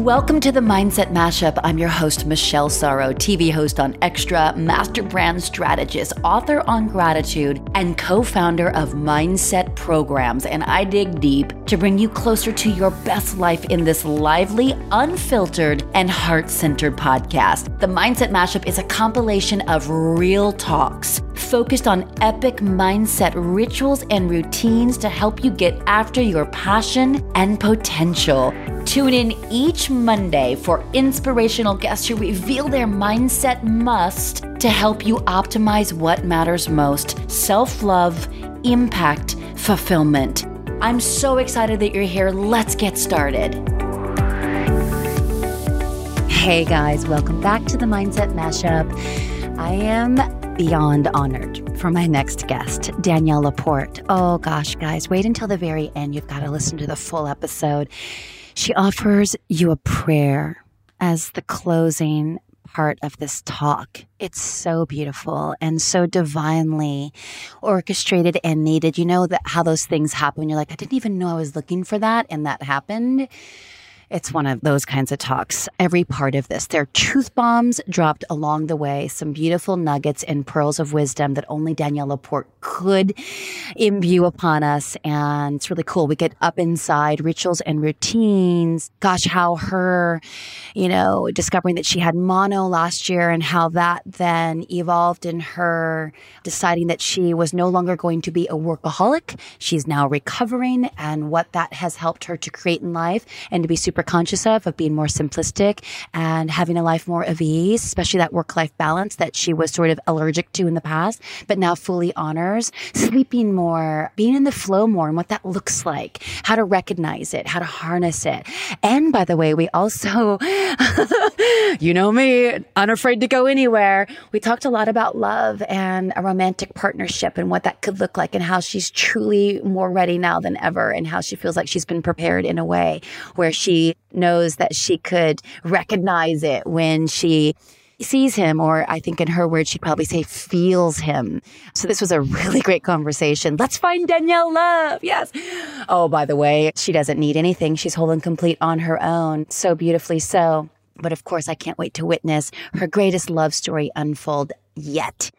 welcome to the Mindset Mashup. I'm your host, Michelle Sorro, TV host on Extra, master brand strategist, author on gratitude, and co founder of Mindset Programs. And I dig deep to bring you closer to your best life in this lively, unfiltered, and heart centered podcast. The Mindset Mashup is a compilation of real talks focused on epic mindset rituals and routines to help you get after your passion and potential. Tune in each Monday for inspirational guests who reveal their mindset must to help you optimize what matters most self love, impact, fulfillment. I'm so excited that you're here. Let's get started. Hey guys, welcome back to the Mindset Mashup. I am beyond honored for my next guest, Danielle Laporte. Oh gosh, guys, wait until the very end. You've got to listen to the full episode. She offers you a prayer as the closing part of this talk. It's so beautiful and so divinely orchestrated and needed. You know that how those things happen. You're like, I didn't even know I was looking for that, and that happened. It's one of those kinds of talks. Every part of this. There are truth bombs dropped along the way, some beautiful nuggets and pearls of wisdom that only Danielle Laporte could imbue upon us. And it's really cool. We get up inside rituals and routines. Gosh, how her, you know, discovering that she had mono last year and how that then evolved in her deciding that she was no longer going to be a workaholic. She's now recovering and what that has helped her to create in life and to be super super conscious of, of being more simplistic and having a life more of ease, especially that work life balance that she was sort of allergic to in the past, but now fully honors, sleeping more, being in the flow more and what that looks like, how to recognize it, how to harness it. And by the way, we also, you know me, unafraid to go anywhere. We talked a lot about love and a romantic partnership and what that could look like and how she's truly more ready now than ever and how she feels like she's been prepared in a way where she knows that she could recognize it when she sees him, or I think in her words, she'd probably say feels him. So this was a really great conversation. Let's find Danielle Love. Yes. Oh, by the way, she doesn't need anything. She's whole and complete on her own. So beautifully so. But of course, I can't wait to witness her greatest love story unfold yet.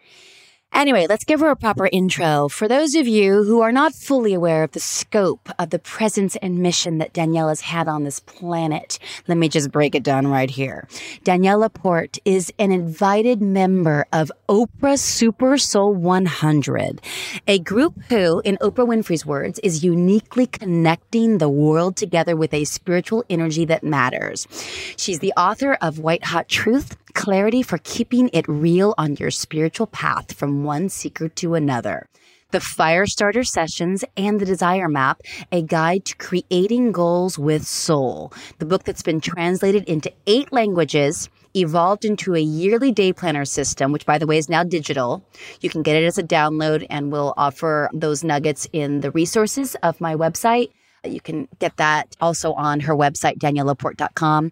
Anyway, let's give her a proper intro. For those of you who are not fully aware of the scope of the presence and mission that Danielle has had on this planet, let me just break it down right here. Danielle Laporte is an invited member of Oprah Super Soul 100, a group who, in Oprah Winfrey's words, is uniquely connecting the world together with a spiritual energy that matters. She's the author of White Hot Truth, clarity for keeping it real on your spiritual path from one seeker to another. The Firestarter Sessions and the Desire Map, a guide to creating goals with soul. The book that's been translated into eight languages evolved into a yearly day planner system, which by the way is now digital. You can get it as a download and we'll offer those nuggets in the resources of my website. You can get that also on her website, daniellelaporte.com.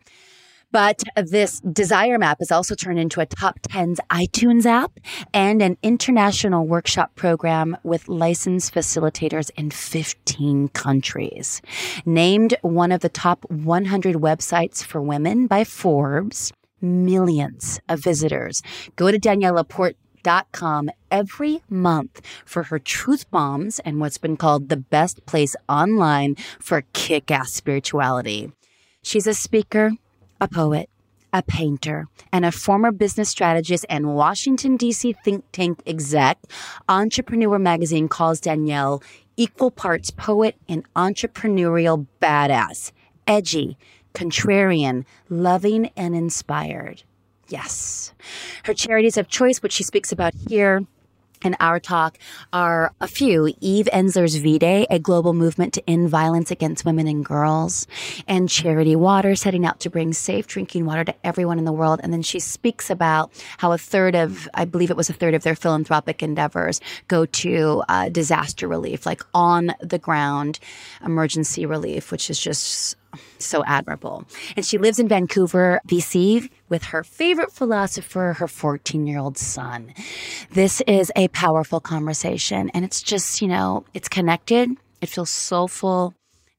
But this Desire Map is also turned into a top 10s iTunes app and an international workshop program with licensed facilitators in 15 countries. Named one of the top 100 websites for women by Forbes, millions of visitors go to Danielle Laporte dot com every month for her truth bombs and what's been called the best place online for kick ass spirituality. She's a speaker, a poet, a painter, and a former business strategist and Washington, D.C. think tank exec, Entrepreneur magazine calls Danielle equal parts poet and entrepreneurial badass, edgy, contrarian, loving, and inspired. Yes. Her charities of choice, which she speaks about here, in our talk are a few. Eve Ensler's V-Day, a global movement to end violence against women and girls, and Charity Water, setting out to bring safe drinking water to everyone in the world. And then she speaks about how a third of, I believe it was a third of their philanthropic endeavors go to uh, disaster relief, like on the ground emergency relief, which is just so admirable. And she lives in Vancouver, BC, with her favorite philosopher, her 14 year old son. This is a powerful conversation, and it's just, you know, it's connected, it feels soulful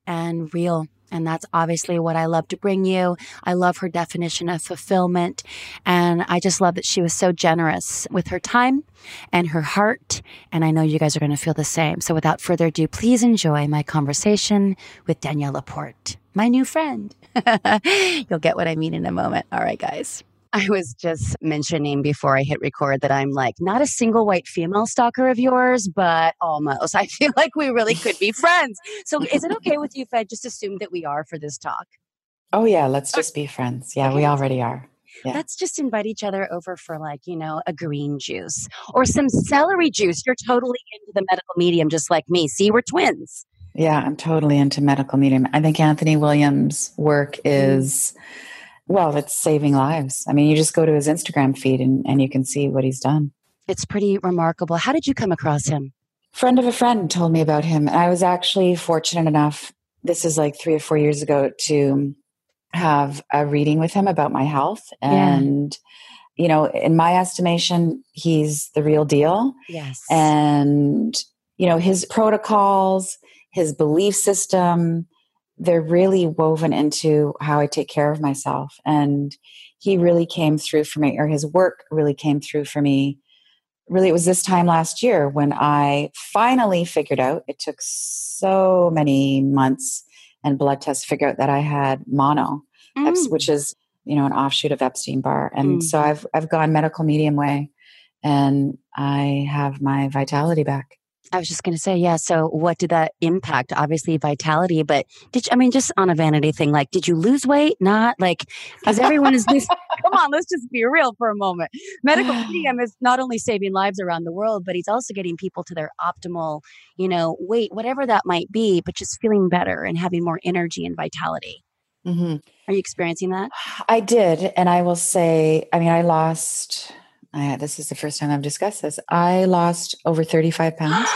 and real. And that's obviously what I love to bring you. I love her definition of fulfillment. And I just love that she was so generous with her time and her heart. And I know you guys are going to feel the same. So without further ado, please enjoy my conversation with Danielle Laporte, my new friend. You'll get what I mean in a moment. All right, guys. I was just mentioning before I hit record that I'm like not a single white female stalker of yours, but almost. I feel like we really could be friends. So is it okay with you if I just assume that we are for this talk? Oh, yeah. Let's just be friends. Yeah, okay. we already are. Yeah. Let's just invite each other over for like, you know, a green juice or some celery juice. You're totally into the medical medium, just like me. See, we're twins. Yeah, I'm totally into medical medium. I think Anthony Williams' work mm-hmm. is. Well, it's saving lives. I mean, you just go to his Instagram feed and, and you can see what he's done. It's pretty remarkable. How did you come across him? Friend of a friend told me about him. I was actually fortunate enough, this is like three or four years ago, to have a reading with him about my health. And, yeah. you know, in my estimation, he's the real deal. Yes. And, you know, his protocols, his belief system, they're really woven into how I take care of myself. And he really came through for me, or his work really came through for me. Really, it was this time last year when I finally figured out it took so many months and blood tests to figure out that I had mono, mm. which is you know an offshoot of Epstein Barr. And mm. so I've I've gone medical medium way, and I have my vitality back. I was just going to say, yeah. So, what did that impact? Obviously, vitality, but did you, I mean, just on a vanity thing, like, did you lose weight? Not like, because everyone is this. come on, let's just be real for a moment. Medical medium is not only saving lives around the world, but he's also getting people to their optimal, you know, weight, whatever that might be, but just feeling better and having more energy and vitality. Mm-hmm. Are you experiencing that? I did. And I will say, I mean, I lost I, this is the first time I've discussed this. I lost over 35 pounds.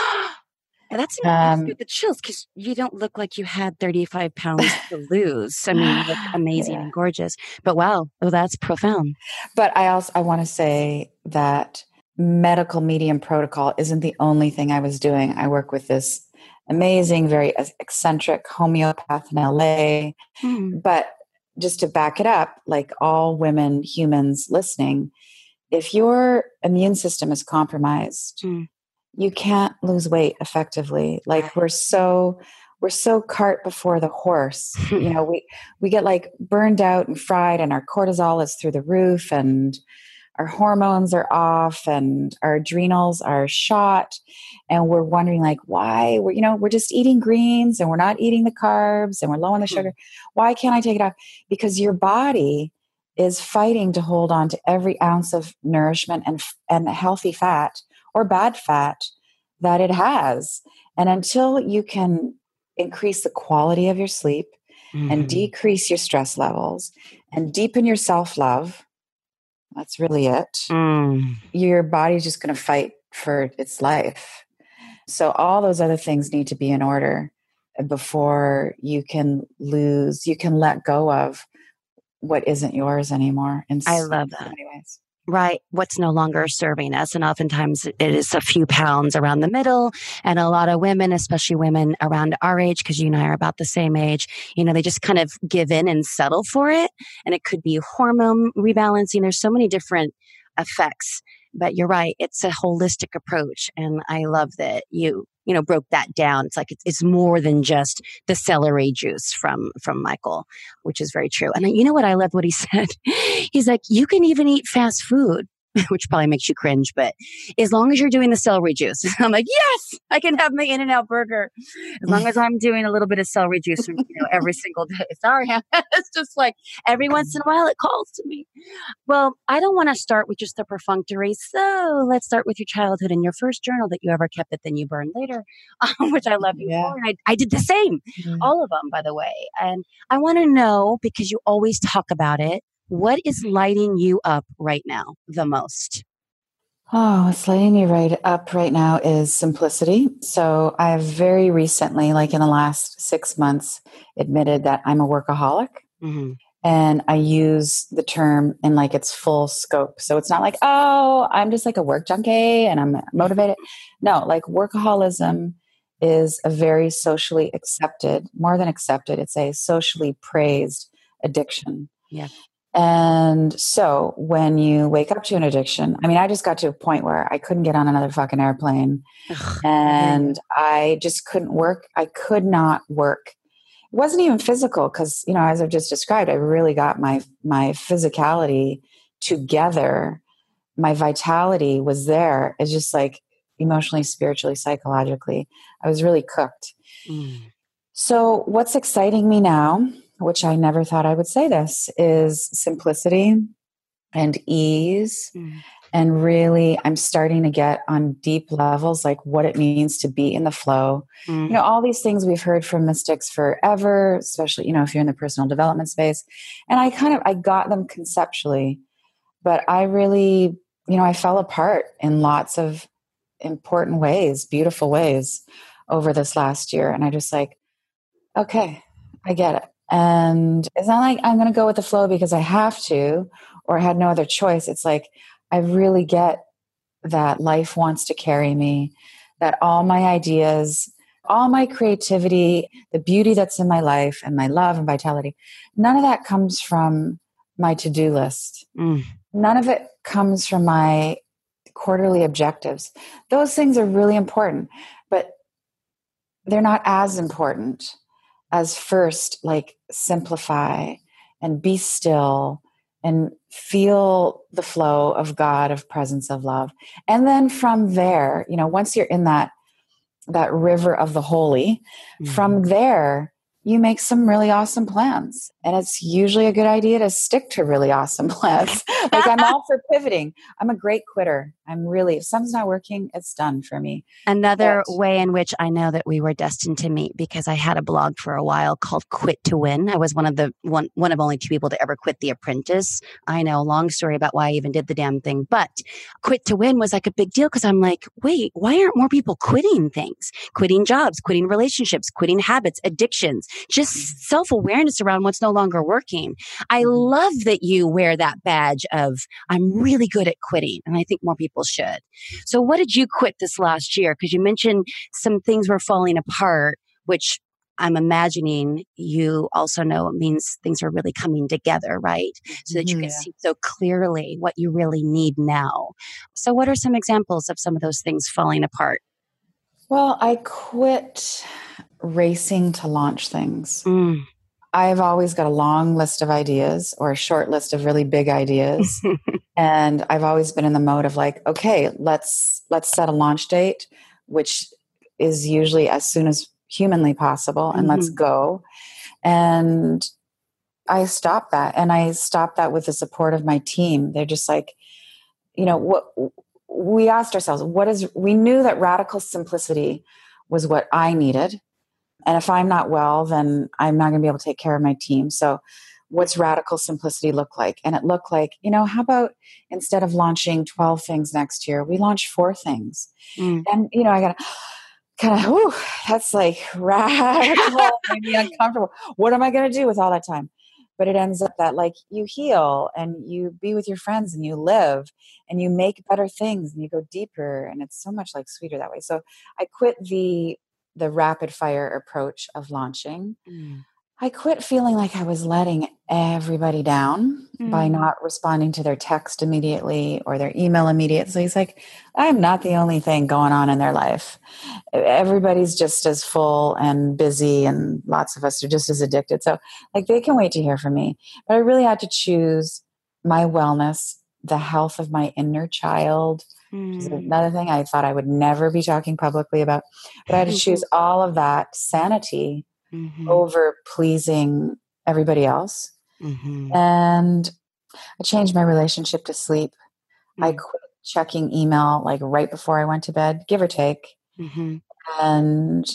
and that's, um, the chills because you don't look like you had 35 pounds to lose. I mean, you look amazing yeah. and gorgeous. But wow, well, that's profound. But I also I want to say that medical medium protocol isn't the only thing I was doing. I work with this amazing, very eccentric homeopath in LA. Mm. But just to back it up, like all women humans listening, if your immune system is compromised, mm. you can't lose weight effectively. Like we're so we're so cart before the horse. you know, we we get like burned out and fried and our cortisol is through the roof and our hormones are off and our adrenals are shot and we're wondering like why we're you know we're just eating greens and we're not eating the carbs and we're low on the hmm. sugar why can't i take it off because your body is fighting to hold on to every ounce of nourishment and and healthy fat or bad fat that it has and until you can increase the quality of your sleep mm-hmm. and decrease your stress levels and deepen your self-love that's really it mm. your body's just going to fight for its life so all those other things need to be in order before you can lose you can let go of what isn't yours anymore. In I love that. Anyways. Right. What's no longer serving us. And oftentimes it is a few pounds around the middle. And a lot of women, especially women around our age, because you and I are about the same age, you know, they just kind of give in and settle for it. And it could be hormone rebalancing. There's so many different effects. But you're right. It's a holistic approach. And I love that you you know broke that down. It's like it's, it's more than just the celery juice from from michael which is very true. And you know what i love what he said? He's like you can even eat fast food which probably makes you cringe, but as long as you're doing the celery juice, I'm like, yes, I can have my In and Out burger as long as I'm doing a little bit of celery juice, you know, every single day. Sorry, it's just like every once in a while it calls to me. Well, I don't want to start with just the perfunctory, so let's start with your childhood and your first journal that you ever kept that then you burned later, um, which I love you yeah. for. I, I, did the same, mm-hmm. all of them, by the way. And I want to know because you always talk about it what is lighting you up right now the most? Oh, what's lighting me right up right now is simplicity. So I have very recently, like in the last six months, admitted that I'm a workaholic. Mm-hmm. And I use the term in like its full scope. So it's not like, oh, I'm just like a work junkie and I'm motivated. No, like workaholism is a very socially accepted, more than accepted, it's a socially praised addiction. Yeah. And so when you wake up to an addiction, I mean, I just got to a point where I couldn't get on another fucking airplane Ugh. and I just couldn't work. I could not work. It wasn't even physical because, you know, as I've just described, I really got my my physicality together. My vitality was there. It's just like emotionally, spiritually, psychologically. I was really cooked. Mm. So, what's exciting me now, which I never thought I would say this, is simplicity and ease. Mm. And really, I'm starting to get on deep levels like what it means to be in the flow. Mm. You know, all these things we've heard from mystics forever, especially, you know, if you're in the personal development space. And I kind of I got them conceptually, but I really, you know, I fell apart in lots of important ways, beautiful ways over this last year. And I just like, okay, I get it. And it's not like I'm going to go with the flow because I have to or I had no other choice. It's like, I really get that life wants to carry me, that all my ideas, all my creativity, the beauty that's in my life and my love and vitality, none of that comes from my to do list. Mm. None of it comes from my quarterly objectives. Those things are really important, but they're not as important as first, like, simplify and be still and feel the flow of God, of presence, of love. And then from there, you know, once you're in that that river of the holy, Mm. from there you make some really awesome plans. And it's usually a good idea to stick to really awesome plans. like I'm all for pivoting. I'm a great quitter. I'm really, if something's not working, it's done for me. Another But- way in which I know that we were destined to meet because I had a blog for a while called Quit to Win. I was one of the one one of only two people to ever quit The Apprentice. I know, a long story about why I even did the damn thing, but Quit to Win was like a big deal because I'm like, wait, why aren't more people quitting things? Quitting jobs, quitting relationships, quitting habits, addictions, just self awareness around what's no longer working. I Mhm. love that you wear that badge of I'm really good at quitting, and I think more people should. So, what did you quit this last year? Because you mentioned some things were falling apart, which I'm imagining you also know it means things are really coming together, right? So that you Mhm, can yeah. see so clearly what you really need now. So, what are some examples of some of those things falling apart? Well, I quit racing to launch things. Mm. I've always got a long list of ideas or a short list of really big ideas. and I've always been in the mode of like, okay, let's let's set a launch date, which is usually as soon as humanly possible, and let's mm-hmm. go. And I stopped that, and I stopped that with the support of my team. They're just like, you know, what we asked ourselves, what is we knew that radical simplicity was what I needed. And if I'm not well, then I'm not going to be able to take care of my team. So, what's radical simplicity look like? And it looked like, you know, how about instead of launching 12 things next year, we launch four things? Mm. And, you know, I got to kind of, whew, that's like radical, maybe uncomfortable. What am I going to do with all that time? But it ends up that like you heal and you be with your friends and you live and you make better things and you go deeper and it's so much like sweeter that way. So I quit the the rapid fire approach of launching. Mm. I quit feeling like I was letting everybody down by Mm. not responding to their text immediately or their email immediately. It's like, I'm not the only thing going on in their life. Everybody's just as full and busy, and lots of us are just as addicted. So, like, they can wait to hear from me. But I really had to choose my wellness, the health of my inner child, Mm. another thing I thought I would never be talking publicly about. But I had to choose all of that sanity Mhm. over pleasing everybody else. Mhm. And I changed my relationship to sleep. I Mm. quit checking email like right before I went to bed, give or take. Mhm. And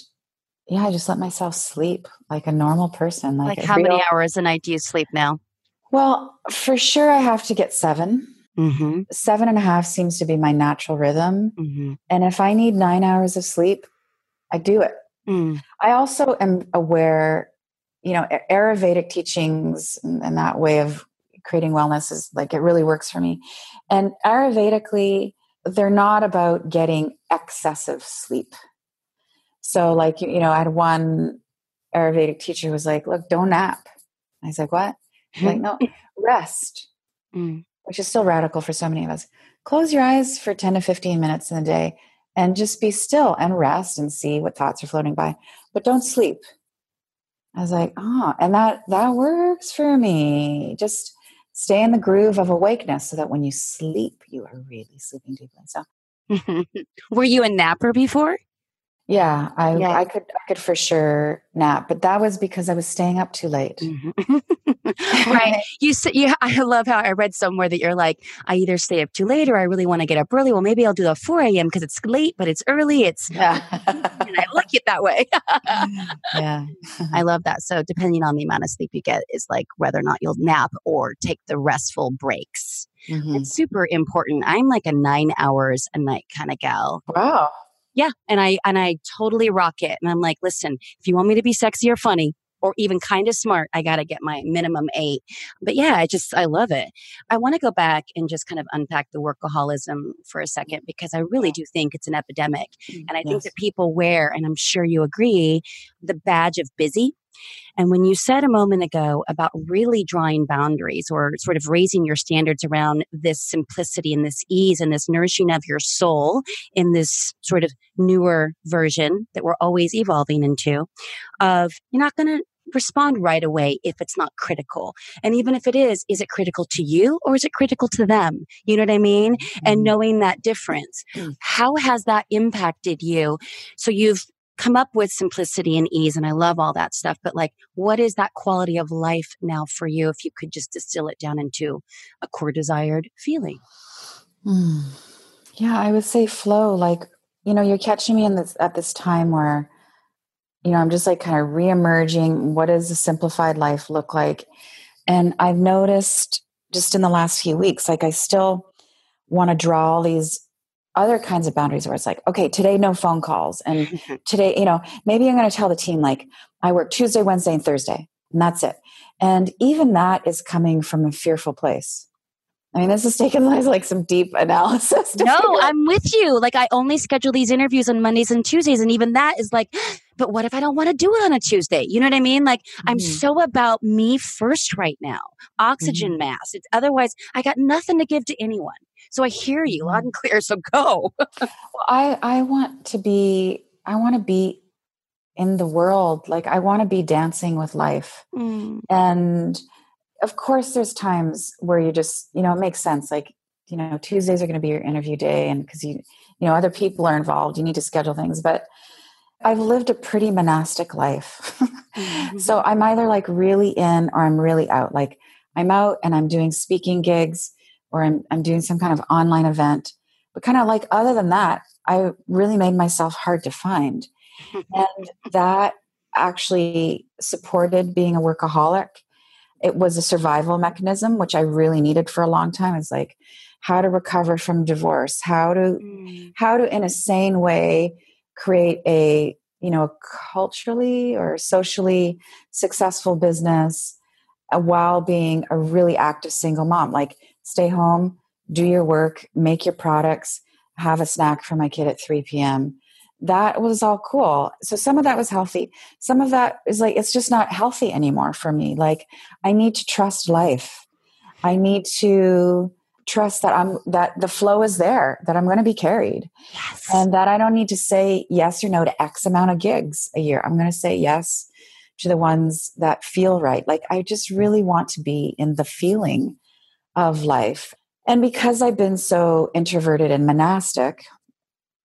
yeah, I just let myself sleep like a normal person. Like, Like, how many hours a night do you sleep now? Well, for sure, I have to get seven. Mm-hmm. Seven and a half seems to be my natural rhythm. Mm-hmm. And if I need nine hours of sleep, I do it. Mm. I also am aware, you know, Ayurvedic teachings and, that way of creating wellness is like it really works for me. And Ayurvedically, they're not about getting excessive sleep. So, like, you know, I had one Ayurvedic teacher who was like, look, don't nap. I was like, what? Like, no, rest, mm. Which is still radical for so many of us. Close your eyes for 10 to 15 minutes in the day and just be still and rest and see what thoughts are floating by, but don't sleep. I was like, oh, and that that works for me. Just stay in the groove of awakeness so that when you sleep, you are really sleeping deeply. So were you a napper before? Yeah, I. I could I could for sure nap, but that was because I was staying up too late. Mm-hmm. right. You said you I love how I read somewhere that you're like, I either stay up too late or I really want to get up early. Well, maybe I'll do the 4 a.m. because it's late, but it's early. It's yeah. and I like it that way. yeah. I love that. So depending on the amount of sleep you get is like whether or not you'll nap or take the restful breaks. Mm-hmm. It's super important. I'm like a nine hours a night kind of gal. Wow. Yeah. And I and I totally rock it. And I'm like, listen, if you want me to be sexy or funny, or even kind of smart, I got to get my minimum eight. But yeah, I just, I love it. I want to go back and just kind of unpack the workaholism for a second because I really do think it's an epidemic. Mm, and I yes. think that people wear, and I'm sure you agree, the badge of busy and when you said a moment ago about really drawing boundaries or sort of raising your standards around this simplicity and this ease and this nourishing of your soul in this sort of newer version that we're always evolving into, of you're not going to respond right away if it's not critical. And even if it is, is it critical to you or is it critical to them? You know what I mean? Mm-hmm. And knowing that difference. Mm-hmm. How has that impacted you? So you've come up with simplicity and ease and I love all that stuff. But like, what is that quality of life now for you if you could just distill it down into a core desired feeling? Mm. Yeah, I would say flow. Like, you know, you're catching me in this at this time where, you know, I'm just like kind of reemerging. What does a simplified life look like? And I've noticed just in the last few weeks, like I still want to draw all these other kinds of boundaries where it's like, okay, today no phone calls. And today, you know, maybe I'm going to tell the team, like, I work Tuesday, Wednesday, and Thursday, and that's it. And even that is coming from a fearful place. I mean, this is taking like some deep analysis. No, I'm with you. Like, I only schedule these interviews on Mondays and Tuesdays. And even that is like, but what if I don't want to do it on a Tuesday? You know what I mean? Like, mm-hmm. I'm so about me first right now. Oxygen mm-hmm. mask. It's otherwise, I got nothing to give to anyone. So I hear you loud mm-hmm. and clear. So go. well, I I want to be I want to be in the world. Like I want to be dancing with life. Mm. And of course there's times where you just, you know, it makes sense. Like, you know, Tuesdays are going to be your interview day and because you you know, other people are involved, you need to schedule things, but I've lived a pretty monastic life. mm-hmm. So I'm either like really in or I'm really out. Like I'm out and I'm doing speaking gigs or I'm, I'm doing some kind of online event. But kind of like, other than that, I really made myself hard to find. and that actually supported being a workaholic. It was a survival mechanism, which I really needed for a long time. It's like how to recover from divorce, how to, mm. how to, in a sane way, create a, you know, a culturally or socially successful business uh, while being a really active single mom. Like, stay home, do your work, make your products, have a snack for my kid at 3 p.m. That was all cool. So some of that was healthy. Some of that is like, it's just not healthy anymore for me. Like, I need to trust life. I need to trust that I'm that the flow is there, that I'm going to be carried. Yes. And that I don't need to say yes or no to X amount of gigs a year. I'm going to say yes to the ones that feel right. Like I just really want to be in the feeling of life. And because I've been so introverted and monastic,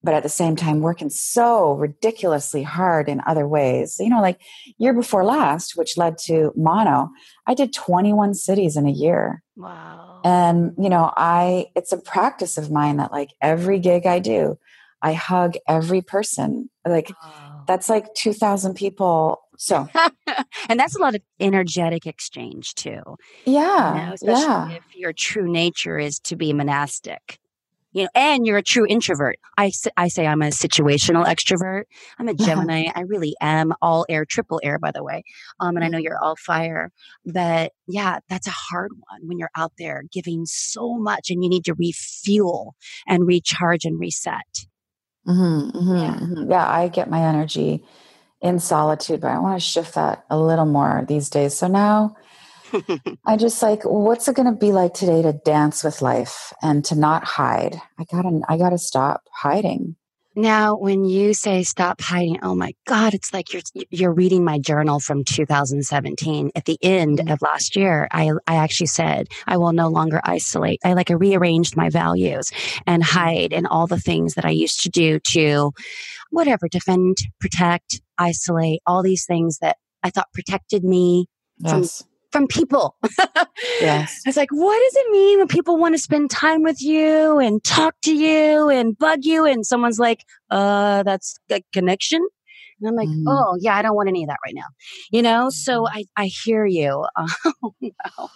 but at the same time working so ridiculously hard in other ways, you know, like year before last, which led to mono, I did 21 cities in a year. Wow. And, you know, I, it's a practice of mine that like every gig I do, I hug every person. Like, wow. That's like 2,000 people so, and that's a lot of energetic exchange too. Yeah. You know, especially yeah. if your true nature is to be monastic. You know, and you're a true introvert. I, I say I'm a situational extrovert. I'm a Gemini. I really am all air, triple air, by the way. Um, and I know you're all fire. But yeah, that's a hard one when you're out there giving so much and you need to refuel and recharge and reset. Mm-hmm, mm-hmm, yeah. Mm-hmm. yeah, I get my energy in solitude, but I want to shift that a little more these days. So now I just like, what's it going to be like today to dance with life and to not hide? I gotta, I gotta stop hiding. Now, when you say stop hiding, oh my God, it's like you're you're reading my journal from 2017. At the end mm-hmm. of last year, I I actually said I will no longer isolate. I like I rearranged my values and mm-hmm. hide and all the things that I used to do to whatever defend, protect, isolate, all these things that I thought protected me yes. from from people. yes. It's like, what does it mean when people want to spend time with you and talk to you and bug you? And someone's like, uh, that's a connection. And I'm like, mm. oh, yeah, I don't want any of that right now. You know, so mm-hmm. I, I hear you. Oh, no.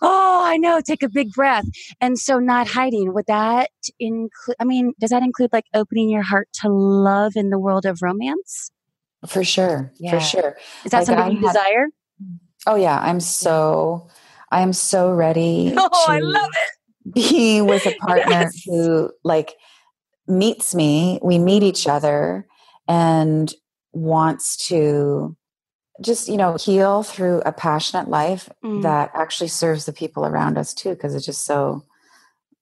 oh, I know. Take a big breath. And so, not hiding, would that include, I mean, does that include like opening your heart to love in the world of romance? For sure. Yeah. For sure. Is that like something I you had, desire? Oh yeah, I'm so I am so ready. Oh, I love it. Be with a partner yes. who like meets me, we meet each other and wants to just, you know, heal through a passionate life mm. that actually serves the people around us too because it's just so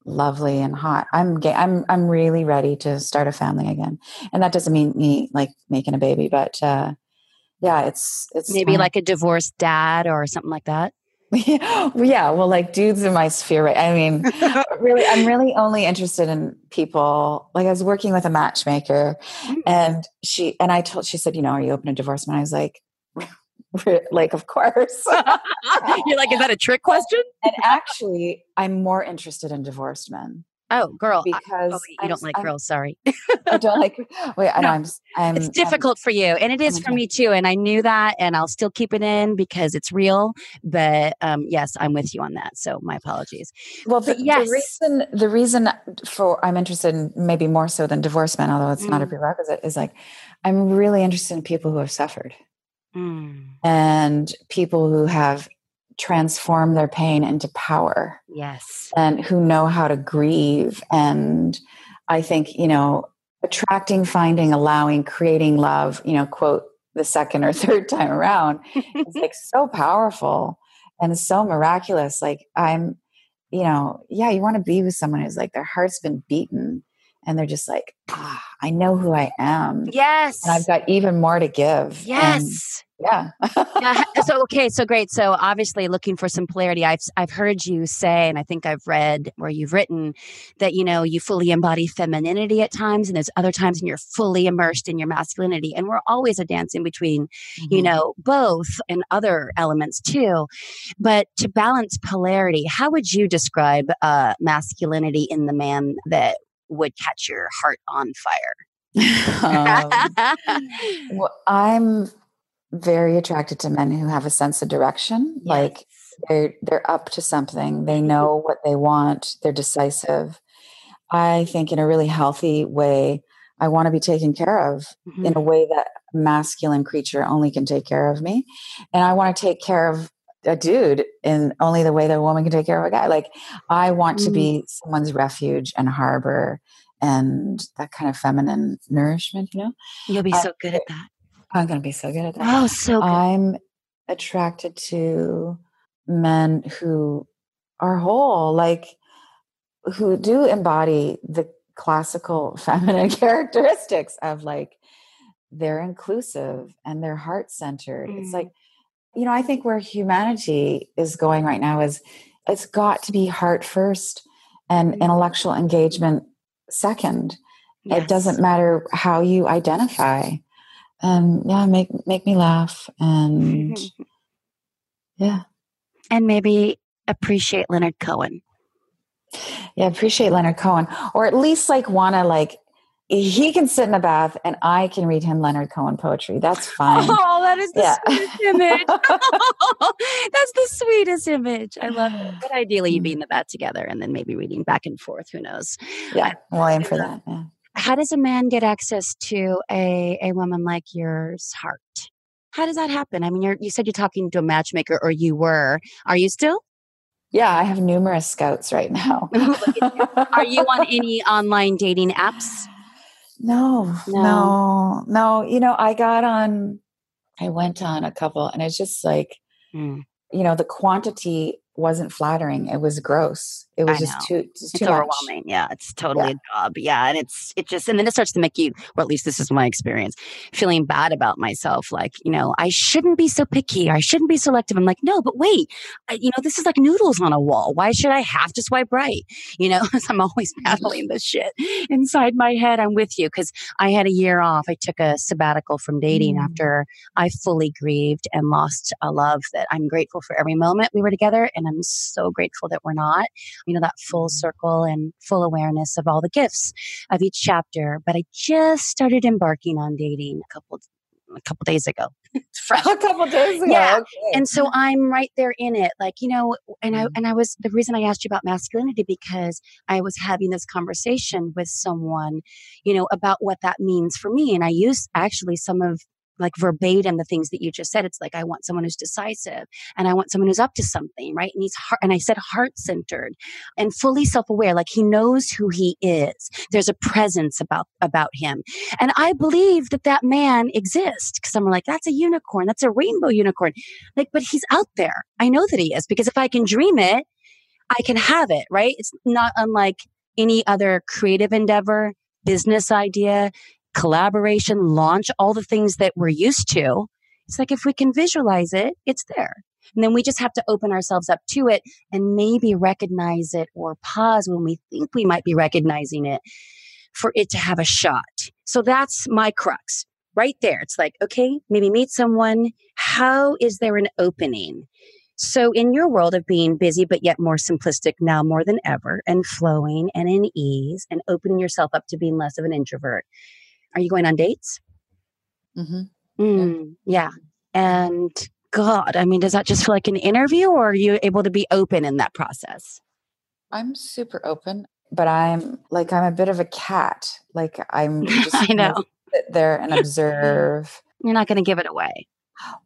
lovely and hot. I'm gay. I'm I'm really ready to start a family again. And that doesn't mean me like making a baby, but uh yeah, it's it's maybe like a divorced dad or something like that. yeah, well, like dudes in my sphere. Right? I mean, really, I'm really only interested in people. Like I was working with a matchmaker, mm. and she and I told she said, you know, are you open to divorce? And I was like, like of course. You're like, is that a trick question? and actually, I'm more interested in divorced men. Oh, girl! Because I, oh, you I'm, don't like I'm, girls. Sorry, I don't like. Wait, no, I'm, I'm. It's difficult for you, and it is for me too. And I knew that, and I'll still keep it in because it's real. But um, yes, I'm with you on that. So my apologies. Well, the, yes. the reason the reason for I'm interested in maybe more so than divorce men, although it's mm. not a mm. prerequisite, is like I'm really interested in people who have suffered. Mm. And people who have transform their pain into power. Yes. And who know how to grieve. And I think, you know, attracting, finding, allowing, creating love, you know, quote the second or third time around is like so powerful and so miraculous. Like I'm, you know, yeah, you want to be with someone who's like their heart's been beaten and they're just like, ah, I know who I am. Yes. And I've got even more to give. Yes. Yeah. yeah. So okay, so great. So obviously looking for some polarity. I've I've heard you say, and I think I've read where you've written that, you know, you fully embody femininity at times, and there's other times when you're fully immersed in your masculinity. And we're always a dance in between, mm-hmm. you know, both and other elements too. But to balance polarity, how would you describe uh masculinity in the man that would catch your heart on fire? um, well, I'm very attracted to men who have a sense of direction. Yes. Like they're they're up to something. They mm-hmm. know what they want. They're decisive. I think in a really healthy way, I want to be taken care of mm-hmm. in a mm-hmm. way that a masculine creature only can take care of me. And I want to take care of a dude in only the way that a woman can take care of a guy. Like I want mm-hmm. to be someone's refuge and harbor and that kind of feminine nourishment, you know? You'll be so good at that. I'm going to be so good at that. Oh, so good. I'm attracted to men who are whole, like who do embody the classical feminine characteristics of like they're inclusive and they're heart centered. Mm. It's like you know, I think where humanity is going right now is it's got to be heart first and mm-hmm. intellectual engagement second. Yes. It doesn't matter how you identify. And yeah, make make me laugh and yeah. And maybe appreciate Leonard Cohen. Yeah, appreciate Leonard Cohen. Or at least like wanna like he can sit in the bath and I can read him Leonard Cohen poetry. That's fine. Oh, that is the yeah. sweetest image. That's the sweetest image. I love it. But ideally, you'd be in the bath together and then maybe reading back and forth. Who knows? Yeah, we'll aim for that. Yeah. How does a man get access to a, a woman like yours heart? How does that happen? I mean, you you said you're talking to a matchmaker, or you were. Are you still? Yeah, I have numerous scouts right now. Are you on any online dating apps? No, No. no, no. You know, I got on, I went on a couple and it's just like, Mm. you know, the quantity wasn't flattering. It was gross. It was just too, just too overwhelming. Yeah, it's totally a job. Yeah, and it's it just and then it starts to make you, or at least this is my experience, feeling bad about myself. Like you know, I shouldn't be so picky. Or I shouldn't be selective. I'm like, no, but wait, I, you know, this is like noodles on a wall. Why should I have to swipe right? You know, I'm always battling this shit inside my head. I'm with you because I had a year off. I took a sabbatical from dating Mm. after I fully grieved and lost a love that I'm grateful for every moment we were together, and I'm so grateful that we're not you know, that full circle and full awareness of all the gifts of each chapter. But I just started embarking on dating a couple a couple days ago. A couple days ago. Yeah. okay. And so I'm right there in it. Like, you know, and I Mhm. and I was the reason I asked you about masculinity because I was having this conversation with someone, you know, about what that means for me. And I used actually some of like verbatim the things that you just said. It's like I want someone who's decisive and I want someone who's up to something, right? And he's heart and I said heart centered and fully self-aware. Like he knows who he is. There's a presence about about him. And I believe that that man exists because I'm like, that's a unicorn. That's a rainbow unicorn. Like, but he's out there. I know that he is because if I can dream it, I can have it, right? It's not unlike any other creative endeavor, business idea, collaboration, launch, all the things that we're used to. It's like if we can visualize it, it's there. And then we just have to open ourselves up to it and maybe recognize it or pause when we think we might be recognizing it for it to have a shot. So that's my crux right there. It's like, okay, maybe meet someone. How is there an opening? So, in your world of being busy, but yet more simplistic now more than ever, and flowing and in ease and opening yourself up to being less of an introvert, are you going on dates? Mhm. Mm, yeah. And God, I mean, does that just feel like an interview or are you able to be open in that process? I'm super open, but I'm like, I'm a bit of a cat. Like, I'm just I know. sit there and observe. You're not going to give it away.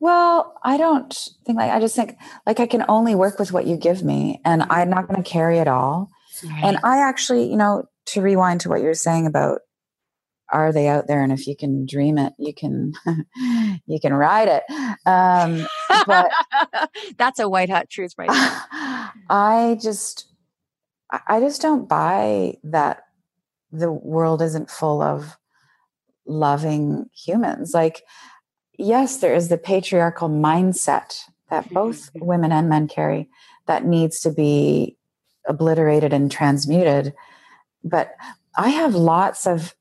Well, I don't think like I just think like I can only work with what you give me, and I'm not going to carry it all. And I actually, you know, to rewind to what you're saying about are they out there, and if you can dream it, you can you can ride it. Um, but that's a white hot truth right there. I just I- I just don't buy that the world isn't full of loving humans. Like, yes, there is the patriarchal mindset that both women and men carry that needs to be obliterated and transmuted. But I have lots of,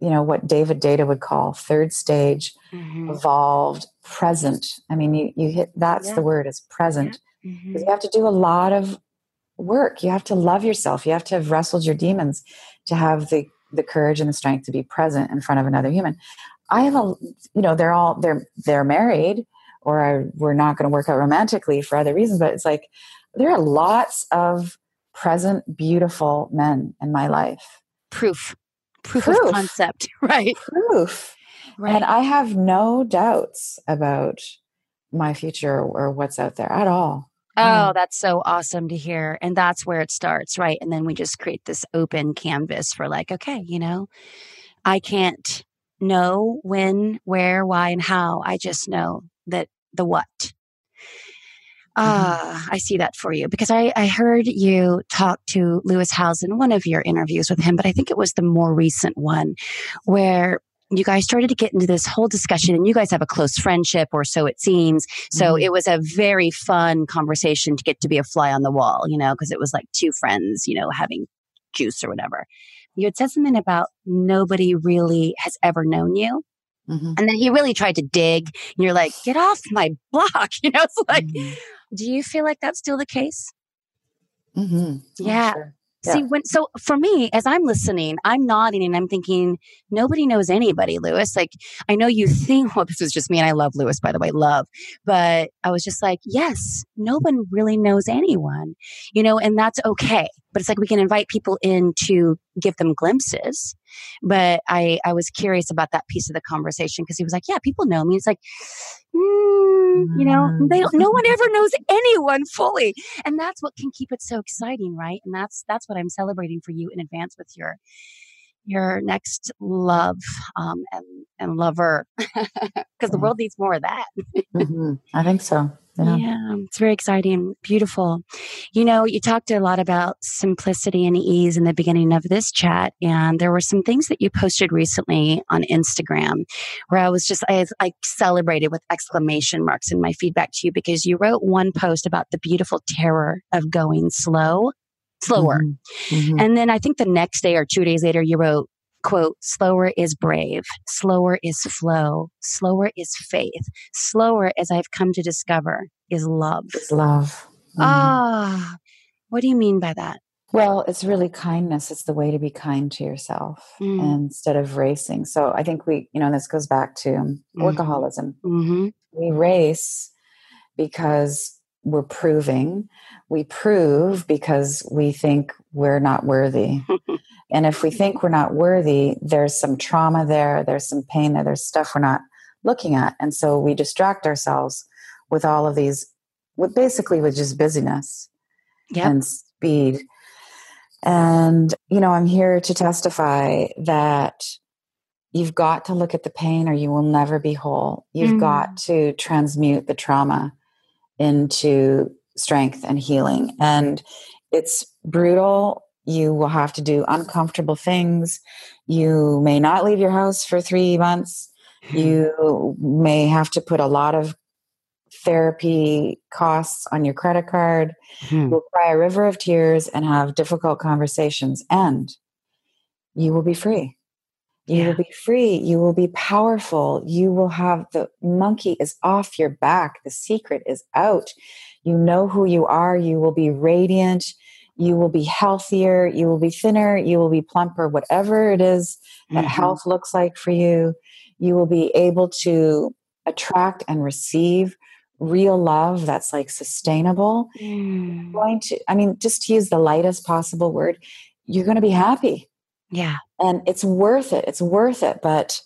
you know, what David Deida would call third stage, Mhm. evolved, present. I mean, you, you hit that's Yeah. the word is present. Mhm. You have to do a lot of work. You have to love yourself. You have to have wrestled your demons to have the the courage and the strength to be present in front of another human. I have a, you know, they're all they're they're married, or I, we're not going to work out romantically for other reasons. But it's like there are lots of present, beautiful men in my life. Proof. Proof. of concept. Right. Proof, Right. and I have no doubts about my future or what's out there at all. Oh, mm. that's so awesome to hear. And that's where it starts, right? And then we just create this open canvas for like, okay, you know, I can't know when, where, why, and how. I just know that the what. Ah, I see that for you because I, I heard you talk to Lewis Howes in one of your interviews with him, but I think it was the more recent one where you guys started to get into this whole discussion and you guys have a close friendship or so it seems. So Mhm. it was a very fun conversation to get to be a fly on the wall, you know, because it was like two friends, you know, having juice or whatever. You had said something about nobody really has ever known you. Mhm. And then he really tried to dig and you're like, get off my block. You know, it's like, Mhm. Do you feel like that's still the case? Mhm. Oh, Yeah. sure. See, when so for me, as I'm listening, I'm nodding and I'm thinking, nobody knows anybody, Lewis. Like, I know you think, well, this was just me, and I love Lewis, by the way, love. But I was just like, yes, no one really knows anyone, you know, and that's okay. But it's like we can invite people in to give them glimpses. But I, I was curious about that piece of the conversation because he was like, yeah, people know me. It's like, mm, you know, they don't, no one ever knows anyone fully. And that's what can keep it so exciting right? And that's that's what i'm celebrating for you in advance with your your next love um, and and lover because the world needs more of that. hmm I think so. Yeah. Yeah, it's very exciting, and beautiful. You know, you talked a lot about simplicity and ease in the beginning of this chat, and there were some things that you posted recently on Instagram where I was just I, I celebrated with exclamation marks in my feedback to you because you wrote one post about the beautiful terror of going slow, slower, Mhm. Mhm. and then I think the next day or two days later, you wrote, quote, slower is brave, slower is flow, slower is faith, slower, as I've come to discover, is love. It's love. Mhm. Ah, what do you mean by that? Well, it's really kindness. It's the way to be kind to yourself Mm. instead of racing. So I think we, you know, this goes back to Mhm. workaholism. Mm-hmm. We race because we're proving. We prove because we think we're not worthy. and if we think we're not worthy, there's some trauma there, there's some pain there, there's stuff we're not looking at. And so we distract ourselves with all of these, with basically with just busyness Yep. and speed. And, you know, I'm here to testify that you've got to look at the pain or you will never be whole. You've Mm. got to transmute the trauma into strength and healing. And it's brutal. You will have to do uncomfortable things. You may not leave your house for three months. You may have to put a lot of therapy costs on your credit card Hmm. will cry a river of tears and have difficult conversations and you will be free you Yeah. will be free. You will be powerful. You will have the monkey is off your back. The secret is out. You know who you are. You will be radiant. You will be healthier. You will be thinner. You will be plumper. Whatever it is that Mhm. health looks like for you you will be able to attract and receive real love that's like sustainable. Mm. going to i mean just to use the lightest possible word you're going to be happy Yeah. and it's worth it it's worth it but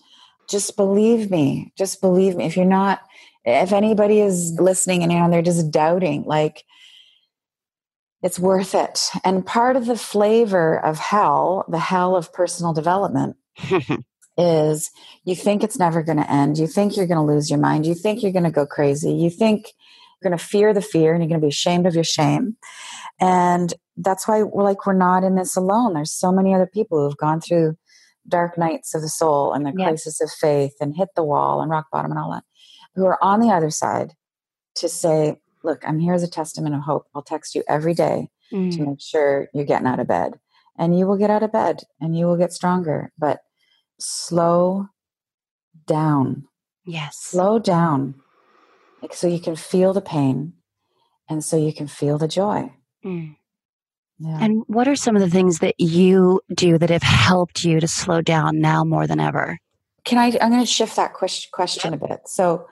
just believe me just believe me if you're not if anybody is listening and you know they're just doubting like it's worth it and part of the flavor of hell the hell of personal development is you think it's never going to end. You think you're going to lose your mind. You think you're going to go crazy. You think going to fear the fear and you're going to be ashamed of your shame. And that's why we're like, we're not in this alone. There's so many other people who have gone through dark nights of the soul and the Yeah. crisis of faith and hit the wall and rock bottom and all that, who are on the other side to say, look, I'm here as a testament of hope. I'll text you every day to Mm. make sure you're getting out of bed. And you will get out of bed and you will get stronger. But slow down. Yes. Slow down. So you can feel the pain and so you can feel the joy. Mm. Yeah. And what are some of the things that you do that have helped you to slow down now more than ever? can I, I'm going to shift that ques- question a bit. So,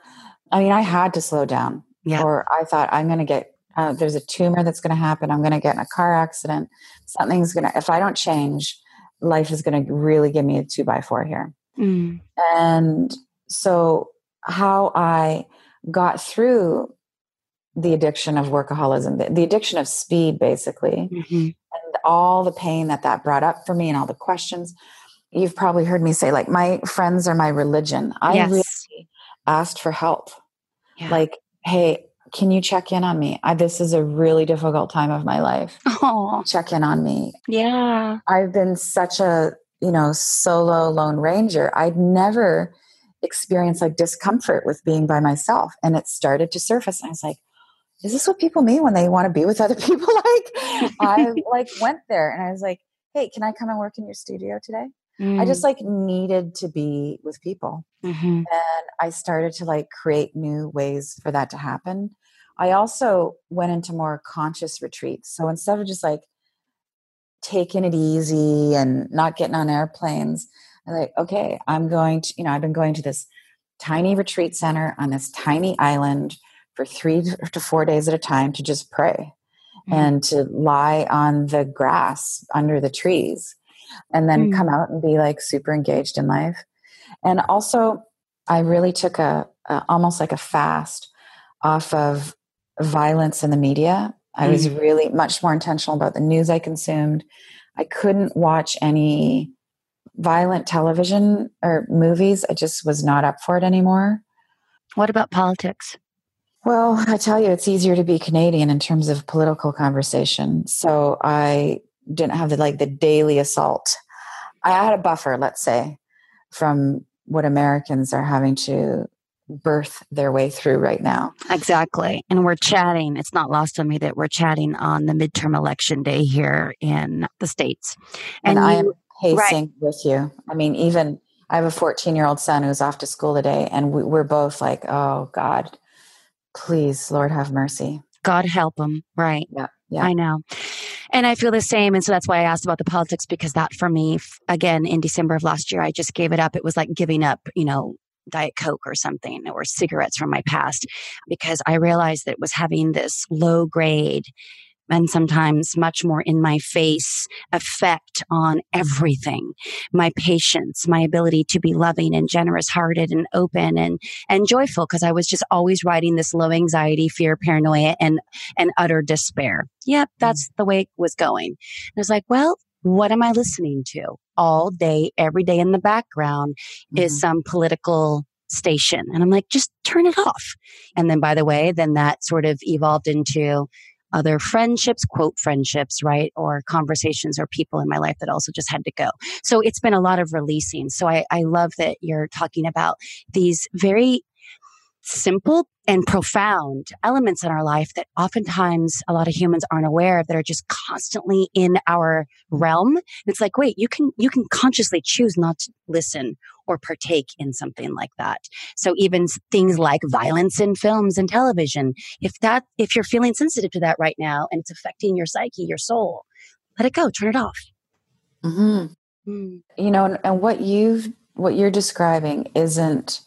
I mean, I had to slow down Yeah. or I thought I'm going to get, uh, there's a tumor that's going to happen. I'm going to get in a car accident. Something's going to, if I don't change, life is going to really give me a two by four here. Mm. And so, how I got through the addiction of workaholism, the, the addiction of speed, basically, Mhm. and all the pain that that brought up for me and all the questions. You've probably heard me say, like, my friends are my religion. I yes. really asked for help. Yeah. Like, hey, can you check in on me? I, this is a really difficult time of my life. oh, Check in on me. yeah. I've been such a, you know, solo lone ranger. I'd never experienced like discomfort with being by myself. And it started to surface. And I was like, is this what people mean when they want to be with other people? like I like went there and I was like, hey, can I come and work in your studio today? I just like needed to be with people. Mhm. And I started to like create new ways for that to happen. I also went into more conscious retreats. So instead of just like taking it easy and not getting on airplanes, I'm like, okay, I'm going to, you know, I've been going to this tiny retreat center on this tiny island for three to four days at a time to just pray Mhm. and to lie on the grass under the trees and then Mm. come out and be like super engaged in life. And also, I really took a, a almost like a fast off of violence in the media. I was really much more intentional about the news I consumed. I couldn't watch any violent television or movies, I just was not up for it anymore. What about politics? Well, I tell you, it's easier to be Canadian in terms of political conversation. So I didn't have the like the daily assault. I had a buffer, let's say, from what Americans are having to birth their way through right now. Exactly. And we're chatting. It's not lost on me that we're chatting on the midterm election day here in the States. And, and I am pacing right. with you. I mean, even I have a 14 year old son who's off to school today, and we, we're both like, oh, God, please, Lord, have mercy. God help him. Right. Yeah. Yeah. I know. And I feel the same. And so that's why I asked about the politics because that for me, again, in December of last year, I just gave it up. It was like giving up, you know, Diet Coke or something or cigarettes from my past because I realized that it was having this low grade and sometimes much more in my face effect on everything. My patience, my ability to be loving and generous hearted and open and, and joyful because I was just always riding this low anxiety, fear, paranoia and, and utter despair. Yep. Mm. That's mm. the way it was going. And I was like, well, what am I listening to all day, every day in the background mm-hmm. is some political station. And I'm like, just turn it off. And then by the way, then that sort of evolved into other friendships, quote friendships, right? Or conversations or people in my life that also just had to go. So it's been a lot of releasing. So I, I love that you're talking about these very simple and profound elements in our life that oftentimes a lot of humans aren't aware of that are just constantly in our realm. It's like, wait, you can, you can consciously choose not to listen or partake in something like that. So even things like violence in films and television, if that, if you're feeling sensitive to that right now and it's affecting your psyche, your soul, let it go, turn it off. Mm-hmm. Mm. You know, and, and what you've, what you're describing isn't,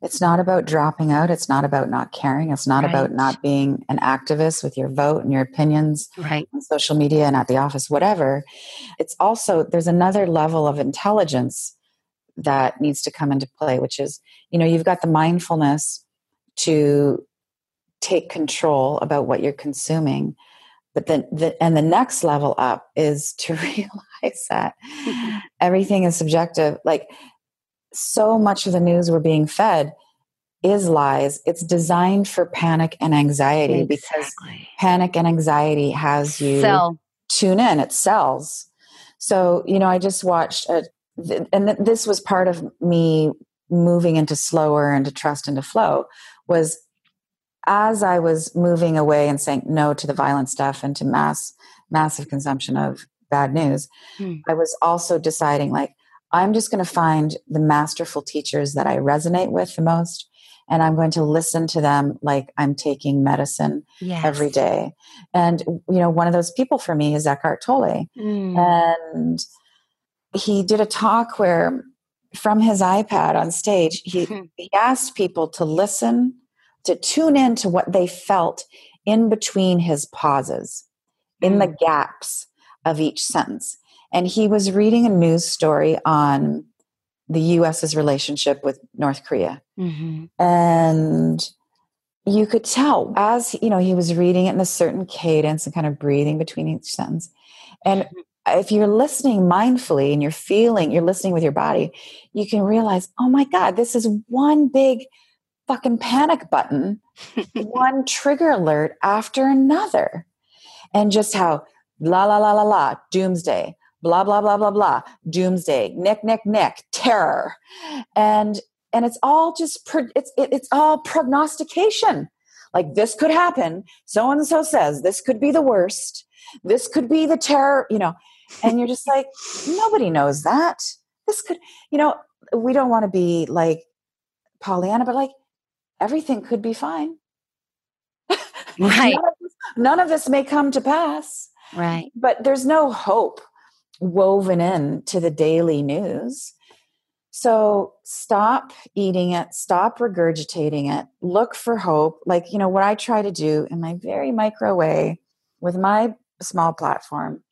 it's not about dropping out. It's not about not caring. It's not right. about not being an activist with your vote and your opinions right. on social media and at the office, whatever. It's also, there's another level of intelligence that needs to come into play, which is, you know, you've got the mindfulness to take control about what you're consuming. But then, the, and the next level up is to realize that mm-hmm. everything is subjective. Like, so much of the news we're being fed is lies. It's designed for panic and anxiety exactly. because panic and anxiety has you Sell. tune in. It sells. So, you know, I just watched a, and this was part of me moving into slower and to trust and to flow was as I was moving away and saying no to the violent stuff and to mass massive consumption of bad news, hmm. I was also deciding like I'm just going to find the masterful teachers that I resonate with the most. And I'm going to listen to them like I'm taking medicine yes. every day. And, you know, one of those people for me is Eckhart Tolle. Mm. And he did a talk where from his iPad on stage, he, he asked people to listen, to tune in to what they felt in between his pauses, in the mm. gaps of each sentence and he was reading a news story on the US's relationship with North Korea. Mm-hmm. And you could tell as you know he was reading it in a certain cadence and kind of breathing between each sentence. And mm-hmm. If you're listening mindfully and you're feeling, you're listening with your body, you can realize, oh my God, this is one big fucking panic button, one trigger alert after another. And just how la la la la la, doomsday, blah blah blah blah blah doomsday nick nick nick terror. And and it's all just it's it, it's all prognostication. Like this could happen. So and so says this could be the worst. This could be the terror you know and you're just like nobody knows that. This could you know we don't want to be like pollyanna but like everything could be fine. Right. None, of this, none of this may come to pass. Right. But there's no hope woven in to the daily news. So stop eating it, stop regurgitating it, look for hope. Like, you know, what I try to do in my very micro way with my small platform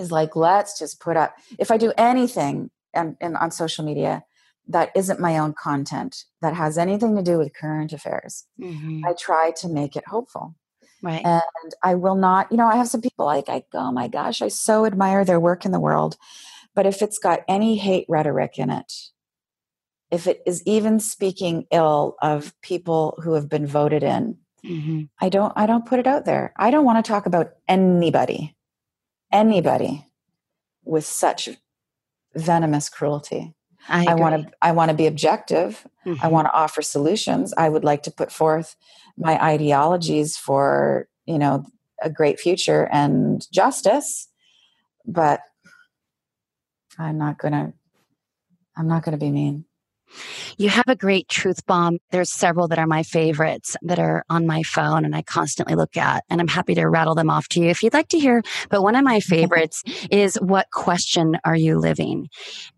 is like, let's just put up, if I do anything and on social media that isn't my own content, that has anything to do with current affairs, mm-hmm. I try to make it hopeful. Right. And I will not, you know, I have some people like, I, oh my gosh, I so admire their work in the world. But if it's got any hate rhetoric in it, if it is even speaking ill of people who have been voted in, mm-hmm. I don't I don't put it out there. I don't want to talk about anybody, anybody with such venomous cruelty. I, want to I want to be objective. Mm-hmm. I want to offer solutions. I would like to put forth my ideologies for, you know, a great future and justice. But I'm not going to I'm not going to be mean. You have a great truth bomb. There's several that are my favorites that are on my phone and I constantly look at, and I'm happy to rattle them off to you if you'd like to hear. But one of my favorites is what question are you living?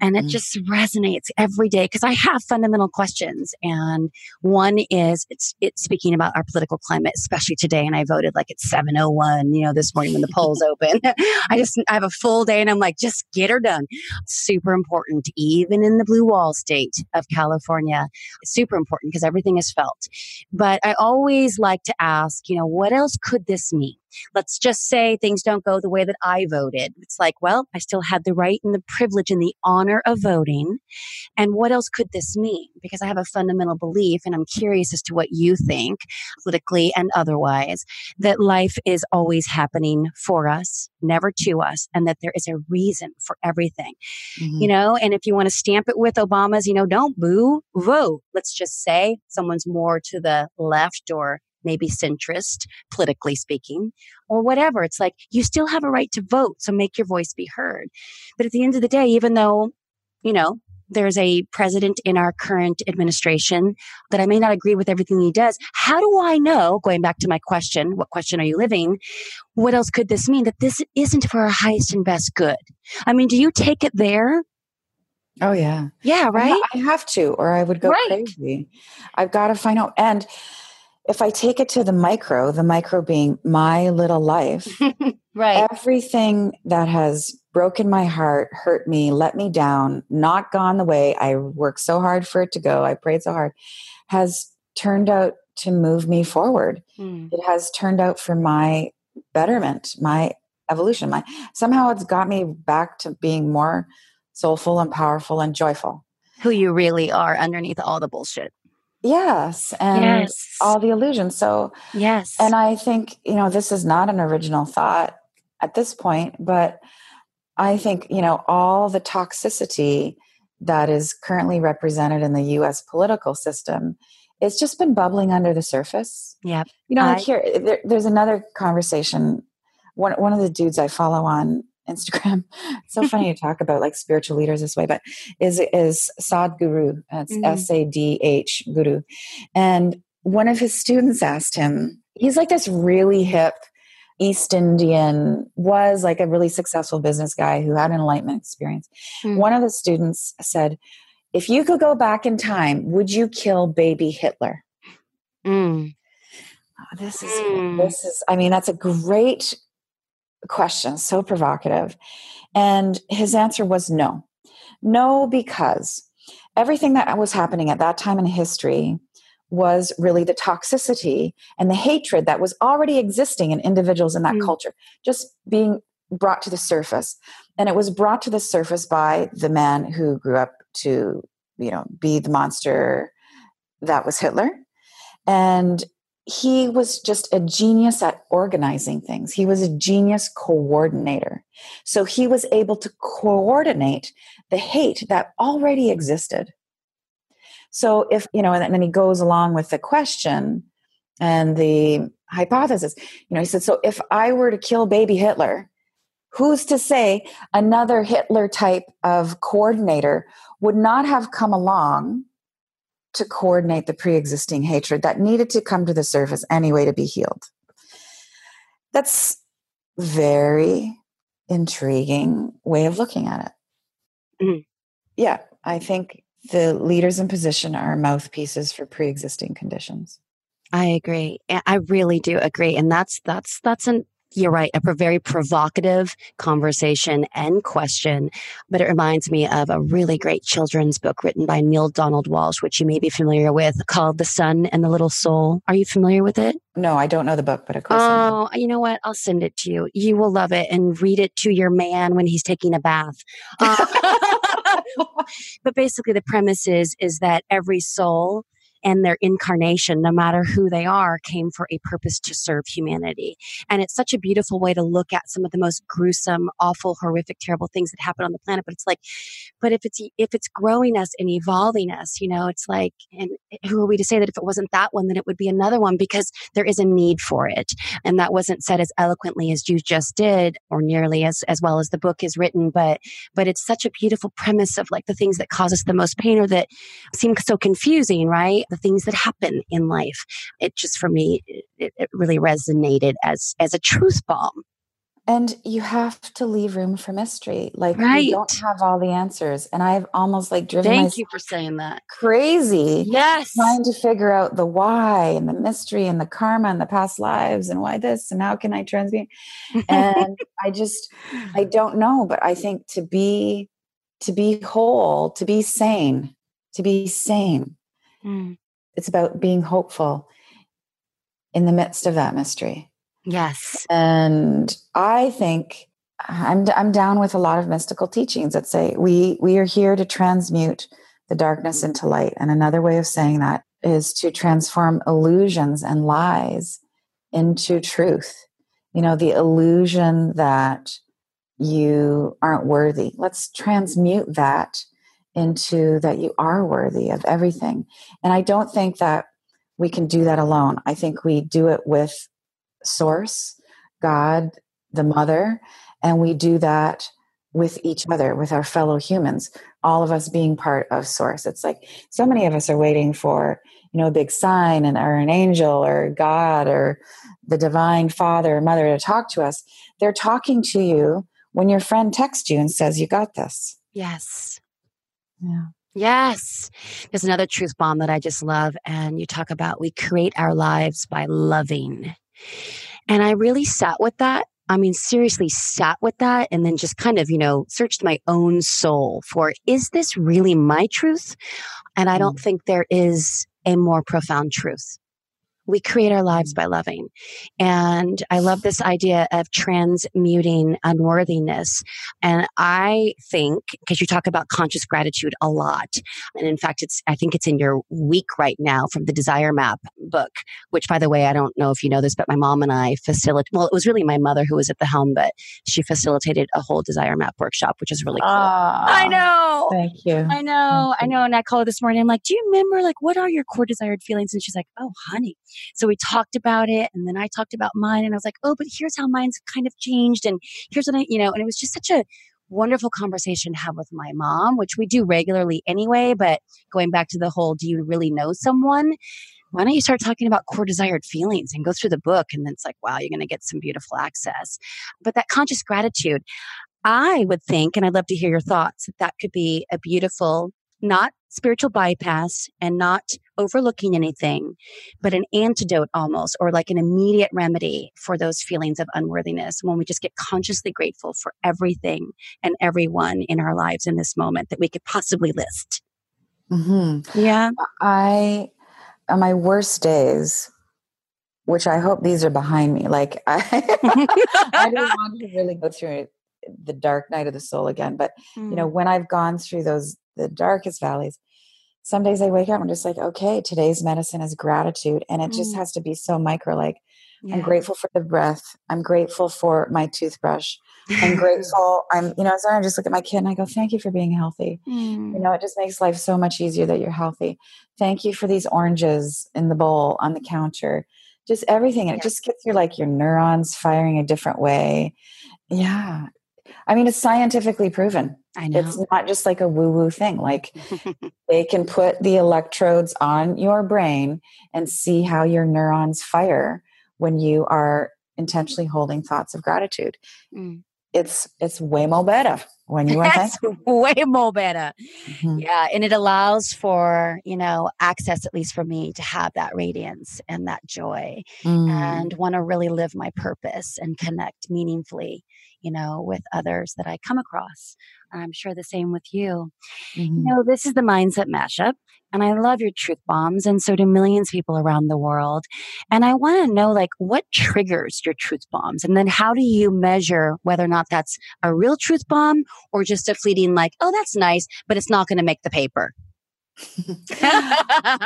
And it mm. just resonates every day because I have fundamental questions. And one is it's it's speaking about our political climate, especially today. And I voted like at 701, you know, this morning when the polls open. I just I have a full day and I'm like, just get her done. Super important, even in the blue wall state California. It's super important because everything is felt. But I always like to ask, you know, what else could this mean? Let's just say things don't go the way that I voted. It's like, well, I still had the right and the privilege and the honor of voting. And what else could this mean? Because I have a fundamental belief, and I'm curious as to what you think, politically and otherwise, that life is always happening for us, never to us, and that there is a reason for everything. Mm-hmm. You know, and if you want to stamp it with Obama's, you know, don't boo, vote. Let's just say someone's more to the left or maybe centrist, politically speaking, or whatever. It's like you still have a right to vote, so make your voice be heard. But at the end of the day, even though, you know, there's a president in our current administration that I may not agree with everything he does. How do I know, going back to my question, what question are you living? What else could this mean? That this isn't for our highest and best good. I mean, do you take it there? Oh, yeah. Yeah, right? I have to, or I would go right. crazy. I've got to find out. And if I take it to the micro, the micro being my little life, right? Everything that has broken my heart, hurt me, let me down, not gone the way I worked so hard for it to go, I prayed so hard, has turned out to move me forward. Mm. It has turned out for my betterment, my evolution. My somehow it's got me back to being more soulful and powerful and joyful. Who you really are underneath all the bullshit. Yes, and yes. all the illusions. So, yes. And I think, you know, this is not an original thought at this point, but I think, you know, all the toxicity that is currently represented in the US political system, it's just been bubbling under the surface. Yeah. You know, like here, there, there's another conversation. One, one of the dudes I follow on Instagram. It's so funny to talk about like spiritual leaders this way, but is is Sadhguru. It's mm-hmm. S A D H Guru, and one of his students asked him. He's like this really hip East Indian, was like a really successful business guy who had an enlightenment experience. Mm-hmm. One of the students said, "If you could go back in time, would you kill baby Hitler?" Mm. Oh, this is mm. this is. I mean, that's a great question, so provocative. And his answer was no. No, because everything that was happening at that time in history was really the toxicity and the hatred that was already existing in individuals in that mm. culture, just being brought to the surface. And it was brought to the surface by the man who grew up to, you know, be the monster that was Hitler. And he was just a genius at organizing things. He was a genius coordinator. So he was able to coordinate the hate that already existed. So if, you know, and then he goes along with the question and the hypothesis, you know, he said, so if I were to kill baby Hitler, who's to say another Hitler type of coordinator would not have come along to coordinate the pre existing hatred that needed to come to the surface anyway to be healed. That's very intriguing way of looking at it. Mm-hmm. Yeah, I think the leaders in position are mouthpieces for pre-existing conditions. I agree. I really do agree. And that's that's that's an you're right, a very provocative conversation and question, but it reminds me of a really great children's book written by Neale Donald Walsch, which you may be familiar with, called The Sun and the Little Soul. Are you familiar with it? No, I don't know the book, but of course. Oh, you know what? I'll send it to you. You will love it and read it to your man when he's taking a bath. Uh, but basically, the premise is is that every soul and their incarnation, no matter who they are, came for a purpose to serve humanity. And it's such a beautiful way to look at some of the most gruesome, awful, horrific, terrible things that happen on the planet. But it's like, but if it's if it's growing us and evolving us, you know, it's like, and who are we to say that if it wasn't that one, then it would be another one because there is a need for it. And that wasn't said as eloquently as you just did, or nearly as as well as the book is written. But but it's such a beautiful premise of like the things that cause us the most pain or that seem so confusing, right? The things that happen in life. It just for me, it, it really resonated as as a truth bomb. And you have to leave room for mystery. Like right. you don't have all the answers. And I've almost like driven Thank you for saying that. Crazy. Yes. Trying to figure out the why and the mystery and the karma and the past lives and why this and how can I transmute. And I just I don't know, but I think to be to be whole, to be sane, to be sane. Mm it's about being hopeful in the midst of that mystery. Yes. And I think I'm I'm down with a lot of mystical teachings that say we we are here to transmute the darkness into light. And another way of saying that is to transform illusions and lies into truth. You know, the illusion that you aren't worthy. Let's transmute that into that you are worthy of everything. And I don't think that we can do that alone. I think we do it with Source, God, the Mother, and we do that with each other, with our fellow humans, all of us being part of Source. It's like so many of us are waiting for, you know, a big sign and or an angel or God or the divine father or mother to talk to us. They're talking to you when your friend texts you and says, You got this. Yes. Yeah. Yes. There's another truth bomb that I just love. And you talk about we create our lives by loving. And I really sat with that. I mean, seriously sat with that and then just kind of, you know, searched my own soul for is this really my truth? And I don't mm. think there is a more profound truth we create our lives mm. by loving. And I love this idea of transmuting unworthiness. And I think, because you talk about conscious gratitude a lot, and in fact, it's, I think it's in your week right now from the Desire Map book, which by the way, I don't know if you know this, but my mom and I facilitated, well, it was really my mother who was at the helm, but she facilitated a whole Desire Map workshop, which is really cool. Ah, I know. Thank you. I know. I know. And I called her this morning. I'm like, do you remember like, what are your core desired feelings? And she's like, oh, honey, so we talked about it and then I talked about mine and I was like, oh, but here's how mine's kind of changed. And here's what I, you know, and it was just such a wonderful conversation to have with my mom, which we do regularly anyway. But going back to the whole, do you really know someone? Why don't you start talking about core desired feelings and go through the book? And then it's like, wow, you're going to get some beautiful access. But that conscious gratitude, I would think, and I'd love to hear your thoughts, that that could be a beautiful not spiritual bypass and not overlooking anything, but an antidote almost, or like an immediate remedy for those feelings of unworthiness when we just get consciously grateful for everything and everyone in our lives in this moment that we could possibly list. Mm-hmm. Yeah. I, on my worst days, which I hope these are behind me, like I, I don't want to really go through the dark night of the soul again, but mm. you know, mm. when I've gone through those the darkest valleys. Some days I wake up and I'm just like, okay, today's medicine is gratitude. And it mm. just has to be so micro like, yeah. I'm grateful for the breath. I'm grateful for my toothbrush. I'm grateful. I'm, you know, so I just look at my kid and I go, thank you for being healthy. Mm. You know, it just makes life so much easier that you're healthy. Thank you for these oranges in the bowl on the counter. Just everything. And it just gets your like your neurons firing a different way. Yeah. I mean, it's scientifically proven. I know. It's not just like a woo woo thing. Like they can put the electrodes on your brain and see how your neurons fire when you are intentionally holding thoughts of gratitude. Mm. It's it's way more better when you are thankful. way more better. Mm-hmm. Yeah, and it allows for you know access, at least for me, to have that radiance and that joy, mm. and want to really live my purpose and connect meaningfully you know, with others that I come across I'm sure the same with you. Mm-hmm. You know, this is the Mindset Mashup. And I love your truth bombs. And so do millions of people around the world. And I want to know, like, what triggers your truth bombs? And then how do you measure whether or not that's a real truth bomb or just a fleeting, like, oh, that's nice, but it's not going to make the paper?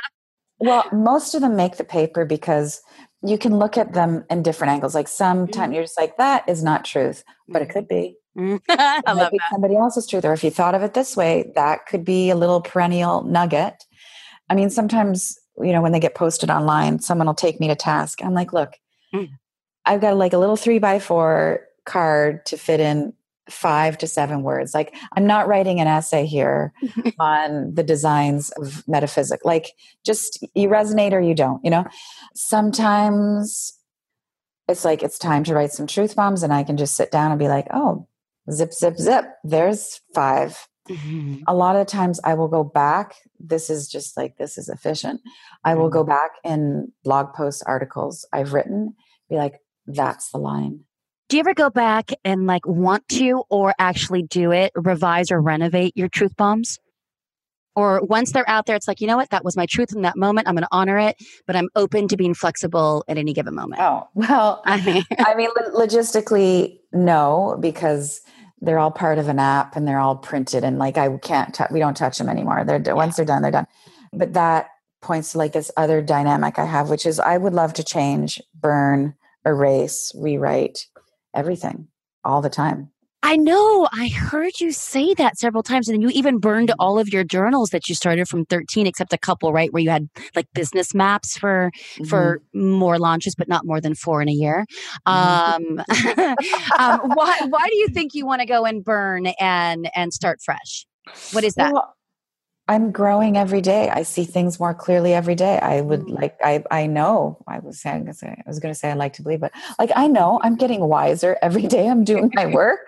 well, most of them make the paper because you can look at them in different angles. Like sometimes mm-hmm. you're just like, that is not truth, but it mm-hmm. could be. Mm-hmm. I love that. somebody else's truth. Or if you thought of it this way, that could be a little perennial nugget. I mean, sometimes, you know, when they get posted online, someone will take me to task. I'm like, look, mm. I've got like a little three by four card to fit in five to seven words. Like, I'm not writing an essay here on the designs of metaphysics. Like, just you resonate or you don't, you know? Sometimes it's like it's time to write some truth bombs, and I can just sit down and be like, oh, zip, zip, zip. There's 5 mm-hmm. A lot of times I will go back. This is just like, this is efficient. I will go mm-hmm. back in blog post articles I've written, be like, that's the line do you ever go back and like want to or actually do it, revise or renovate your truth bombs? Or once they're out there, it's like, you know what? That was my truth in that moment. I'm going to honor it, but I'm open to being flexible at any given moment. Oh, well, I mean, I mean, logistically, no, because they're all part of an app and they're all printed and like I can't, t- we don't touch them anymore. They're, yeah. once they're done, they're done. But that points to like this other dynamic I have, which is I would love to change, burn, erase, rewrite, everything all the time. I know. I heard you say that several times. And then you even burned mm-hmm. all of your journals that you started from 13, except a couple, right? Where you had like business maps for mm-hmm. for more launches, but not more than four in a year. Mm-hmm. Um, um, why why do you think you want to go and burn and and start fresh? What is that? Well, I'm growing every day. I see things more clearly every day. I would mm. like I I know I was saying I was going to say I like to believe, but like I know I'm getting wiser every day. I'm doing my work,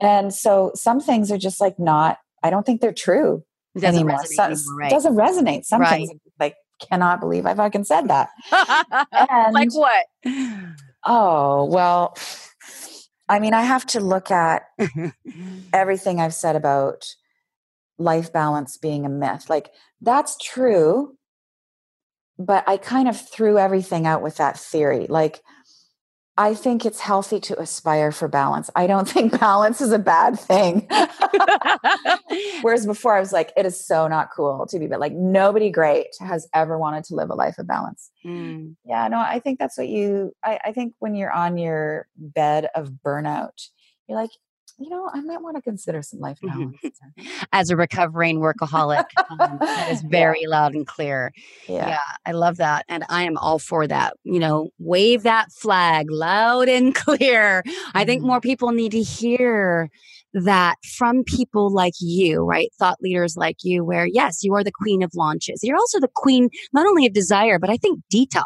and so some things are just like not. I don't think they're true it doesn't anymore. Resonate anymore right. doesn't resonate. Some right. things like cannot believe I fucking said that. and, like what? Oh well. I mean, I have to look at everything I've said about life balance being a myth. Like, that's true, but I kind of threw everything out with that theory. Like, I think it's healthy to aspire for balance. I don't think balance is a bad thing. Whereas before I was like, it is so not cool to be, but like nobody great has ever wanted to live a life of balance. Mm. Yeah, no, I think that's what you, I, I think when you're on your bed of burnout, you're like, you know, I might want to consider some life balance. As a recovering workaholic, um, that is very yeah. loud and clear. Yeah. yeah, I love that. And I am all for that. You know, wave that flag loud and clear. Mm-hmm. I think more mm-hmm. people need to hear that from people like you, right? Thought leaders like you, where yes, you are the queen of launches. You're also the queen, not only of desire, but I think detox,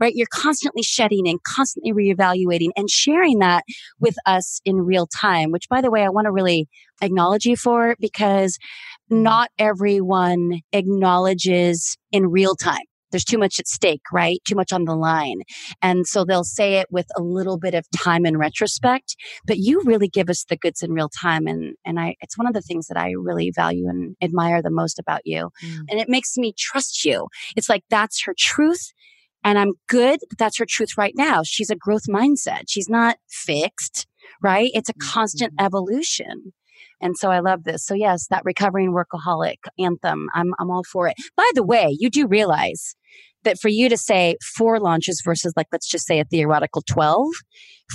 right? You're constantly shedding and constantly reevaluating and sharing that with us in real time, which by the way, I want to really acknowledge you for because mm-hmm. not everyone acknowledges in real time there's too much at stake, right? Too much on the line. And so they'll say it with a little bit of time in retrospect, but you really give us the goods in real time. And, and I, it's one of the things that I really value and admire the most about you. Mm. And it makes me trust you. It's like, that's her truth and I'm good. That's her truth right now. She's a growth mindset. She's not fixed, right? It's a constant mm-hmm. evolution. And so I love this. So yes, that recovering workaholic anthem, I'm, I'm all for it. By the way, you do realize that for you to say four launches versus like, let's just say a theoretical 12,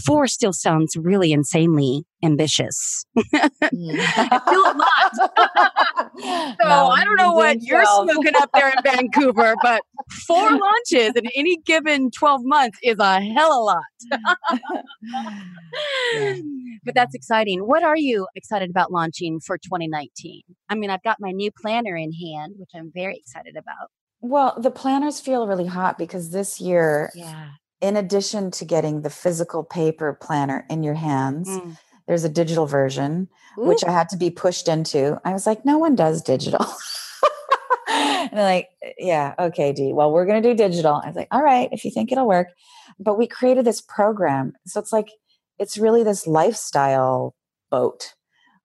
four still sounds really insanely ambitious. Mm. I feel a lot. so no, I don't know what you're smoking up there in Vancouver, but four launches in any given 12 months is a hell of a lot. yeah. But that's exciting. What are you excited about launching for 2019? I mean, I've got my new planner in hand, which I'm very excited about. Well, the planners feel really hot because this year, yeah. in addition to getting the physical paper planner in your hands, mm. there's a digital version, Ooh. which I had to be pushed into. I was like, no one does digital. and they're like, yeah, okay, D. Well, we're going to do digital. I was like, all right, if you think it'll work. But we created this program. So it's like, it's really this lifestyle boat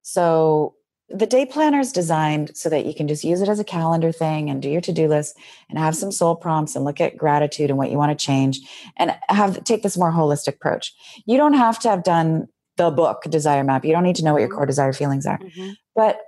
So the day planner is designed so that you can just use it as a calendar thing and do your to-do list and have some soul prompts and look at gratitude and what you want to change and have take this more holistic approach. You don't have to have done the book desire map. You don't need to know what your core desire feelings are. Mm-hmm. But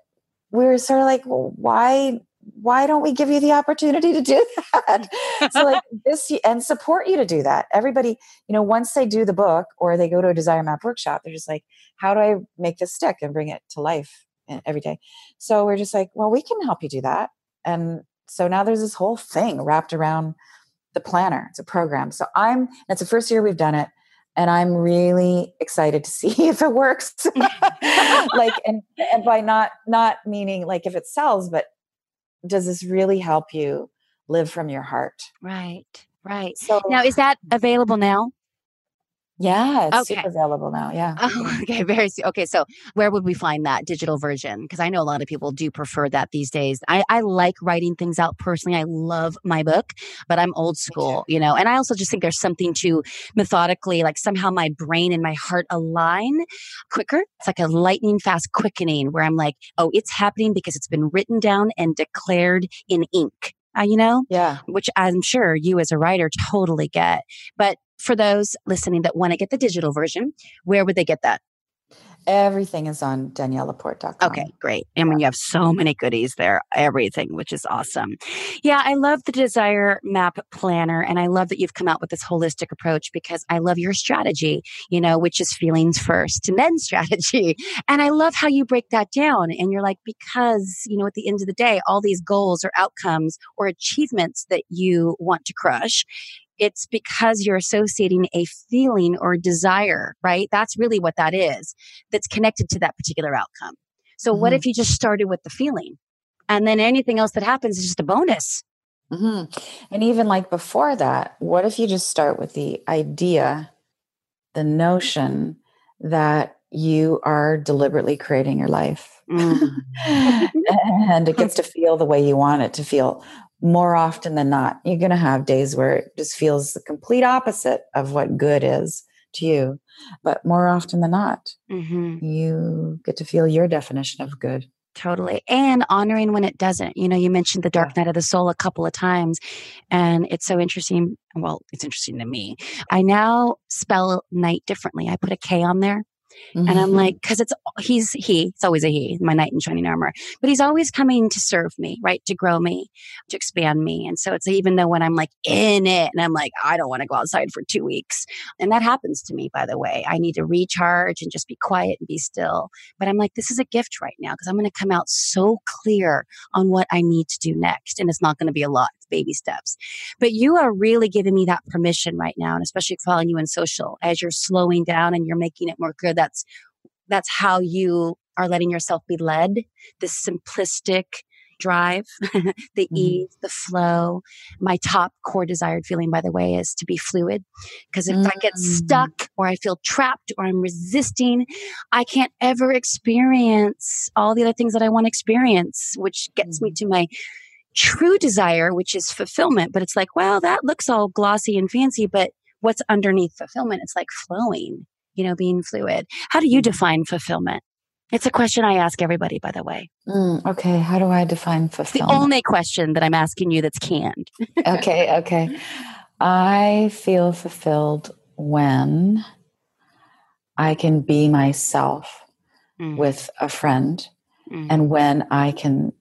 we were sort of like, well, why why don't we give you the opportunity to do that? so like this and support you to do that. Everybody, you know, once they do the book or they go to a desire map workshop, they're just like, how do I make this stick and bring it to life Eh, every day? So we're just like, well, we can help you do that. And so now there's this whole thing wrapped around the planner. It's a program. So I'm it's the first year we've done it and I'm really excited to see if it works. like and and by not not meaning like if it sells, but does this really help you live from your heart? Right. Right. So now is that available now? Yeah, it's okay. super available now. Yeah. Oh, okay. Very okay. So where would we find that digital version? Because I know a lot of people do prefer that these days. I, I like writing things out personally. I love my book, but I'm old school, you know, and I also just think there's something to methodically, like somehow my brain and my heart align quicker. It's like a lightning fast quickening where I'm like, oh, it's happening because it's been written down and declared in ink. Uh, you know? Yeah. Which I'm sure you as a writer totally get. But for those listening that want to get the digital version, where would they get that? Everything is on daniellelaporte.com. Okay, great. I mean, you have so many goodies there, everything, which is awesome. Yeah, I love the Desire Map Planner, and I love that you've come out with this holistic approach because I love your strategy, you know, which is feelings first and then strategy. And I love how you break that down. And you're like, because, you know, at the end of the day, all these goals or outcomes or achievements that you want to crush, it's because you're associating a feeling or desire, right? That's really what that is that's connected to that particular outcome. So mm-hmm. what if you just started with the feeling and then anything else that happens is just a bonus? Mm-hmm. And even like before that, what if you just start with the idea, the notion that you are deliberately creating your life mm. and it gets to feel the way you want it to feel more often than not, you're going to have days where it just feels the complete opposite of what good is to you. But more often than not, mm-hmm. you get to feel your definition of good. Totally. And honoring when it doesn't. You know, you mentioned the dark night of the soul a couple of times, and it's so interesting. Well, it's interesting to me. I now spell night differently. I put a K on there Mm-hmm. And I'm mm-hmm. like, cause it's, he's, he, it's always a he, my knight in shining armor, but he's always coming to serve me, right? To grow me, to expand me. And so it's even though when I'm like in it and I'm like, I don't want to go outside for two weeks. And that happens to me, by the way. I need to recharge and just be quiet and be still. But I'm like, this is a gift right now because I'm going to come out so clear on what I need to do next. And it's not going to be a lot baby steps. But you are really giving me that permission right now, and especially following you in social as you're slowing down and you're making it more clear. That's that's how you are letting yourself be led. This simplistic drive, the mm-hmm. ease, the flow. My top core desired feeling, by the way, is to be fluid. Because if mm-hmm. I get mm. stuck or I feel trapped or I'm resisting, I can't ever experience all the other things that I want to experience, which gets mm-hmm. me to my true desire, which is fulfillment. But it's like, well, that looks all glossy and fancy, but what's underneath fulfillment? It's like flowing, you know, being fluid. How do you mm-hmm. define fulfillment? It's a question I ask everybody, by the way. Mm, okay. How do I define fulfillment? the only question that I'm asking you that's canned. okay. Okay. I feel fulfilled when I can be myself mm. with a friend mm. and when I can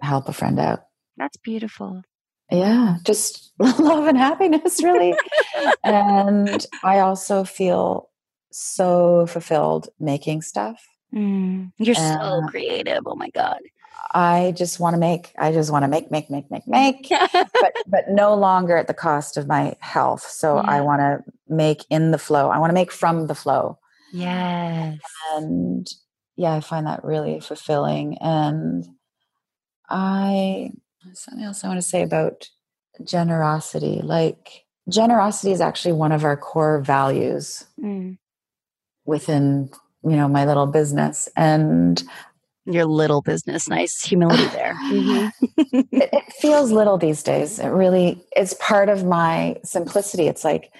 help a friend out. That's beautiful. Yeah, just love and happiness, really. and I also feel so fulfilled making stuff. Mm, you're and so creative. Oh my God. I just want to make, I just want to make, make, make, make, make, but, but no longer at the cost of my health. So yeah. I want to make in the flow. I want to make from the flow. Yes. And yeah, I find that really fulfilling. And I something else I want to say about generosity. Like, generosity is actually one of our core values mm. within, you know, my little business. And your little business, nice humility there. Mm-hmm. it, it feels little these days. It really, it's part of my simplicity. It's like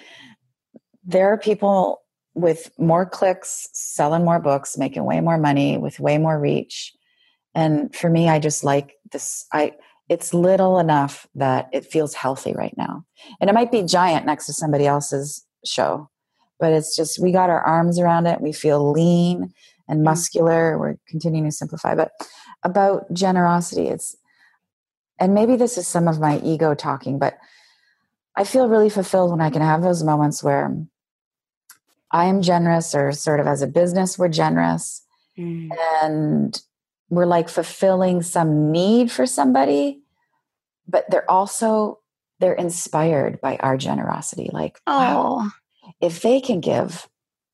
there are people with more clicks, selling more books, making way more money with way more reach. And for me, I just like this. I it's little enough that it feels healthy right now. And it might be giant next to somebody else's show, but it's just we got our arms around it. We feel lean and mm. muscular. We're continuing to simplify. But about generosity, it's and maybe this is some of my ego talking, but I feel really fulfilled when I can have those moments where I am generous, or sort of as a business, we're generous. Mm. And we're like fulfilling some need for somebody, but they're also they're inspired by our generosity. Like, oh, wow, if they can give,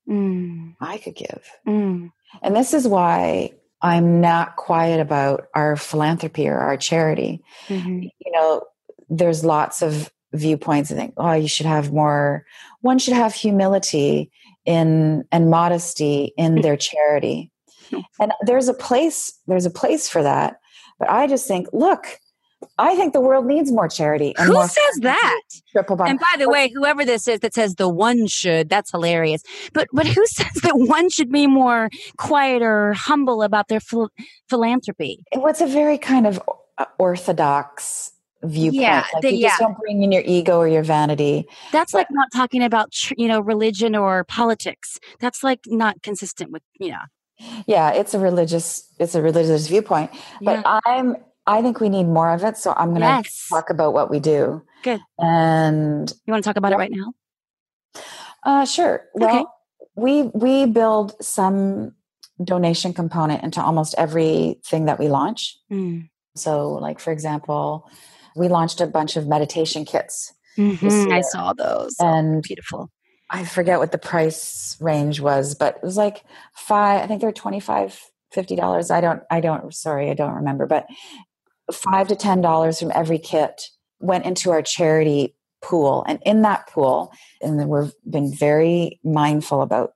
mm. I could give. Mm. And this is why I'm not quiet about our philanthropy or our charity. Mm-hmm. You know, there's lots of viewpoints. I think, oh, you should have more. One should have humility in and modesty in their charity, and there's a place. There's a place for that. But I just think, look, I think the world needs more charity. Who more says that? Triple And by the way, whoever this is that says the one should, that's hilarious. But but who says that one should be more quiet or humble about their phil- philanthropy? What's a very kind of orthodox viewpoint. Yeah, like the, you just yeah. don't bring in your ego or your vanity. That's but, like not talking about tr- you know religion or politics. That's like not consistent with you know. Yeah, it's a religious it's a religious viewpoint. But yeah. I'm I think we need more of it. So I'm going to yes. talk about what we do. Good. And you want to talk about it right now? Uh, sure. Well, okay. we we build some donation component into almost everything that we launch. Mm. So, like for example, we launched a bunch of meditation kits. Mm-hmm. I saw those. And beautiful. I forget what the price range was, but it was like five. I think they're twenty five fifty dollars i don't i don't sorry i don't remember but five to ten dollars from every kit went into our charity pool and in that pool and we've been very mindful about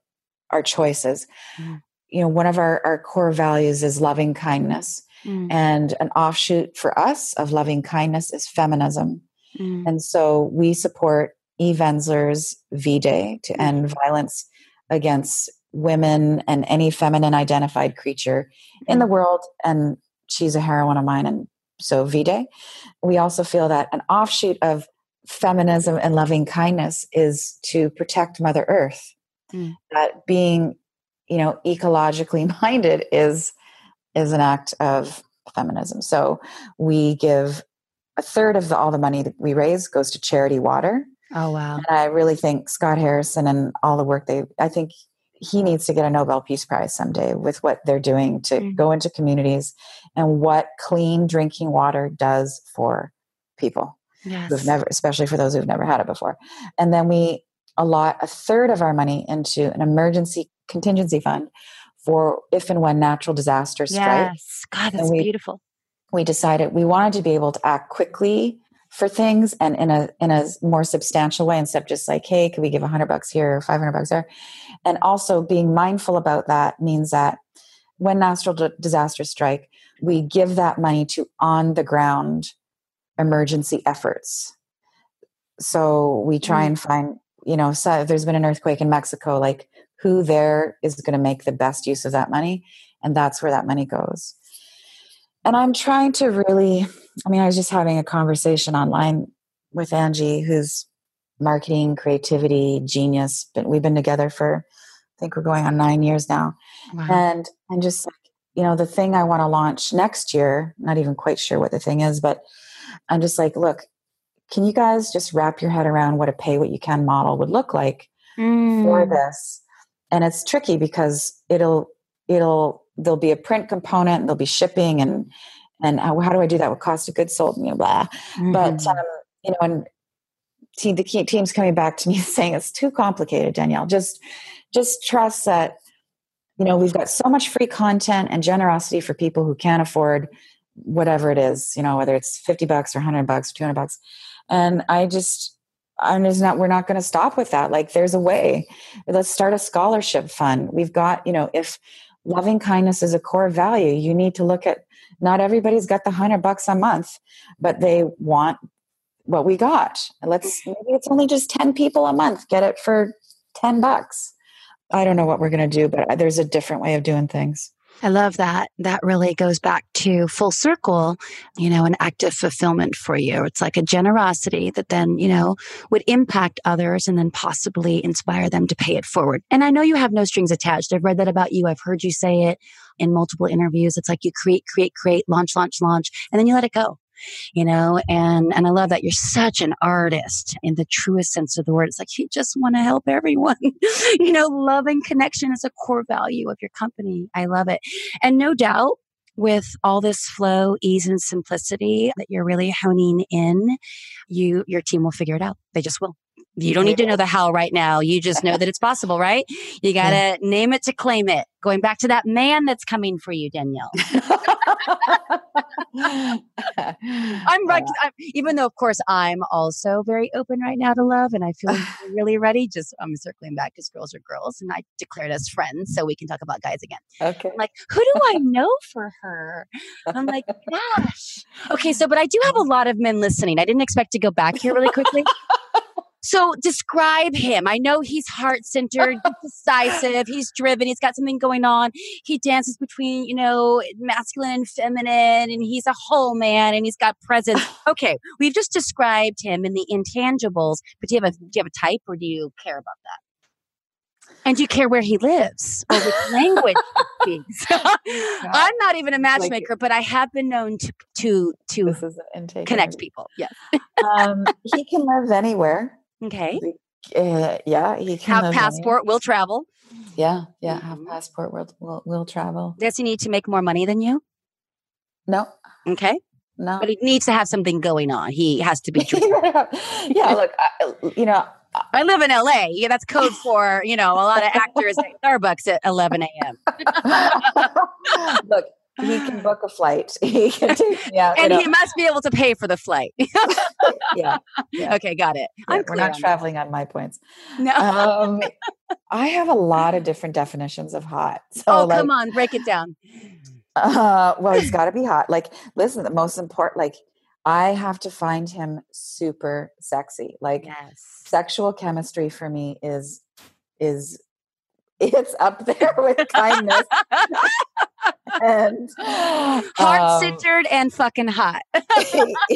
our choices mm. you know one of our, our core values is loving kindness mm. and an offshoot for us of loving kindness is feminism mm. and so we support eve ensler's v-day to end violence against women and any feminine identified creature in the mm. world and she's a heroine of mine and so V Day. We also feel that an offshoot of feminism and loving kindness is to protect Mother Earth. Mm. That being, you know, ecologically minded is is an act of feminism. So we give a third of the, all the money that we raise goes to charity water. Oh wow! And I really think Scott Harrison and all the work they, I think he needs to get a Nobel Peace Prize someday with what they're doing to mm-hmm. go into communities and what clean drinking water does for people yes. who've never, especially for those who've never had it before. And then we allot a third of our money into an emergency contingency fund for if and when natural disasters strike. Yes, God, that's we, beautiful. We decided we wanted to be able to act quickly for things and in a in a more substantial way instead of just like hey can we give 100 bucks here or 500 bucks there? And also being mindful about that means that when natural disasters strike we give that money to on the ground emergency efforts. So we try mm. and find you know so if there's been an earthquake in mexico like who there is going to make the best use of that money? And that's where that money goes and i'm trying to really I mean, I was just having a conversation online with Angie, who's marketing, creativity, genius. But we've been together for, I think we're going on nine years now. Wow. And and just like, you know, the thing I want to launch next year, not even quite sure what the thing is, but I'm just like, look, can you guys just wrap your head around what a pay what you can model would look like mm. for this? And it's tricky because it'll it'll there'll be a print component, there'll be shipping and and how, how do I do that with cost of goods sold? And, you know, blah. Mm-hmm. But um, you know, and team, the team's coming back to me saying it's too complicated, Danielle. Just just trust that you know we've got so much free content and generosity for people who can't afford whatever it is. You know, whether it's fifty bucks or hundred bucks or two hundred bucks. And I just I'm just not we're not going to stop with that. Like there's a way. Let's start a scholarship fund. We've got, you know, if loving kindness is a core value, you need to look at not everybody's got the hundred bucks a month, but they want what we got. Let's mm. maybe it's only just 10 people a month. Get it for 10 bucks. I don't know what we're going to do, but there's a different way of doing things. I love that. That really goes back to full circle, you know, an act of fulfillment for you. It's like a generosity that then, you know, would impact others and then possibly inspire them to pay it forward. And I know you have no strings attached. I've read that about you. I've heard you say it in multiple interviews. It's like you create, create, create, launch, launch, launch, and then you let it go you know? And and i love that you're such an artist in the truest sense of the word. It's like you just want to help everyone. You know love and connection is a core value of your company. I love it. And no doubt with all this flow ease and simplicity that you're really honing in you your team will figure it out. They just will you don't need to know the how right now. You just know that it's possible, right? You got to name it to claim it. Going back to that man that's coming for you, Danielle. I'm right. Uh. I'm, even though, of course, I'm also very open right now to love and I feel really ready. Just I'm circling back because girls are girls and I declared us friends so we can talk about guys again. Okay. I'm like, who do I know for her? I'm like, gosh. Okay. So, but I do have a lot of men listening. I didn't expect to go back here really quickly. So describe him. I know he's heart centered, decisive, he's driven, he's got something going on. He dances between, you know, masculine and feminine, and he's a whole man and he's got presence. Okay, we've just described him in the intangibles, but do you have a do you have a type or do you care about that? And do you care where he lives or which language he speaks? I'm not even a matchmaker, like, but I have been known to to to connect people. Yes. um, he can live anywhere. Okay. Uh, yeah, he can have passport. Will travel. Yeah, yeah. Have mm-hmm. passport. Will will will travel. Does he need to make more money than you? No. Okay. No. But he needs to have something going on. He has to be. yeah. Look, I, you know. I live in LA. Yeah, that's code for you know a lot of actors at Starbucks at 11 a.m. look, he can book a flight. He can take me out. and he must be able to pay for the flight. yeah, yeah, Okay, got it. Yeah, we're not on traveling that. on my points. No. Um, I have a lot of different definitions of hot. So oh, like, come on, break it down. Uh, well, he's got to be hot. Like, listen, the most important, like, I have to find him super sexy. Like, yes. sexual chemistry for me is is it's up there with kindness and heart centered um, and fucking hot.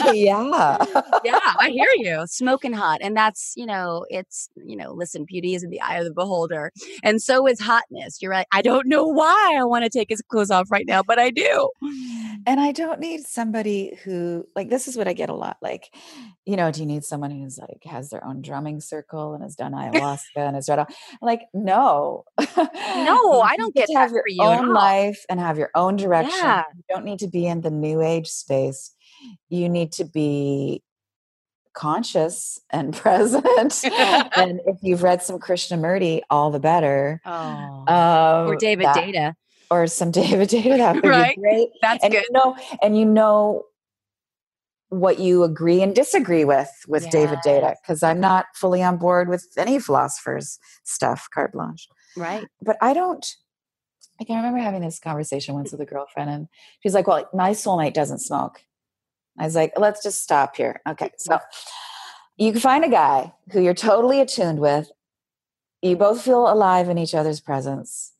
yeah. yeah, I hear you. Smoking hot. And that's, you know, it's, you know, listen, beauty is in the eye of the beholder. And so is hotness. You're right. I don't know why I want to take his clothes off right now, but I do. And I don't need somebody who, like, this is what I get a lot. Like, you know, do you need someone who's like has their own drumming circle and has done ayahuasca and has read all like, no. No, I don't get to have your own life and have your own direction. Yeah. You don't need to be in the new age space. You need to be conscious and present. and if you've read some Krishnamurti, all the better. Oh. Um, or David that, Deida. Or some David Deida. That would right? be great. That's and good. You know, and you know what you agree and disagree with with yes. David Deida, because I'm not fully on board with any philosophers stuff, carte blanche. Right. But I don't I can remember having this conversation once with a girlfriend, and she's like, Well, my soulmate doesn't smoke. I was like, Let's just stop here. Okay. So you can find a guy who you're totally attuned with. You both feel alive in each other's presence.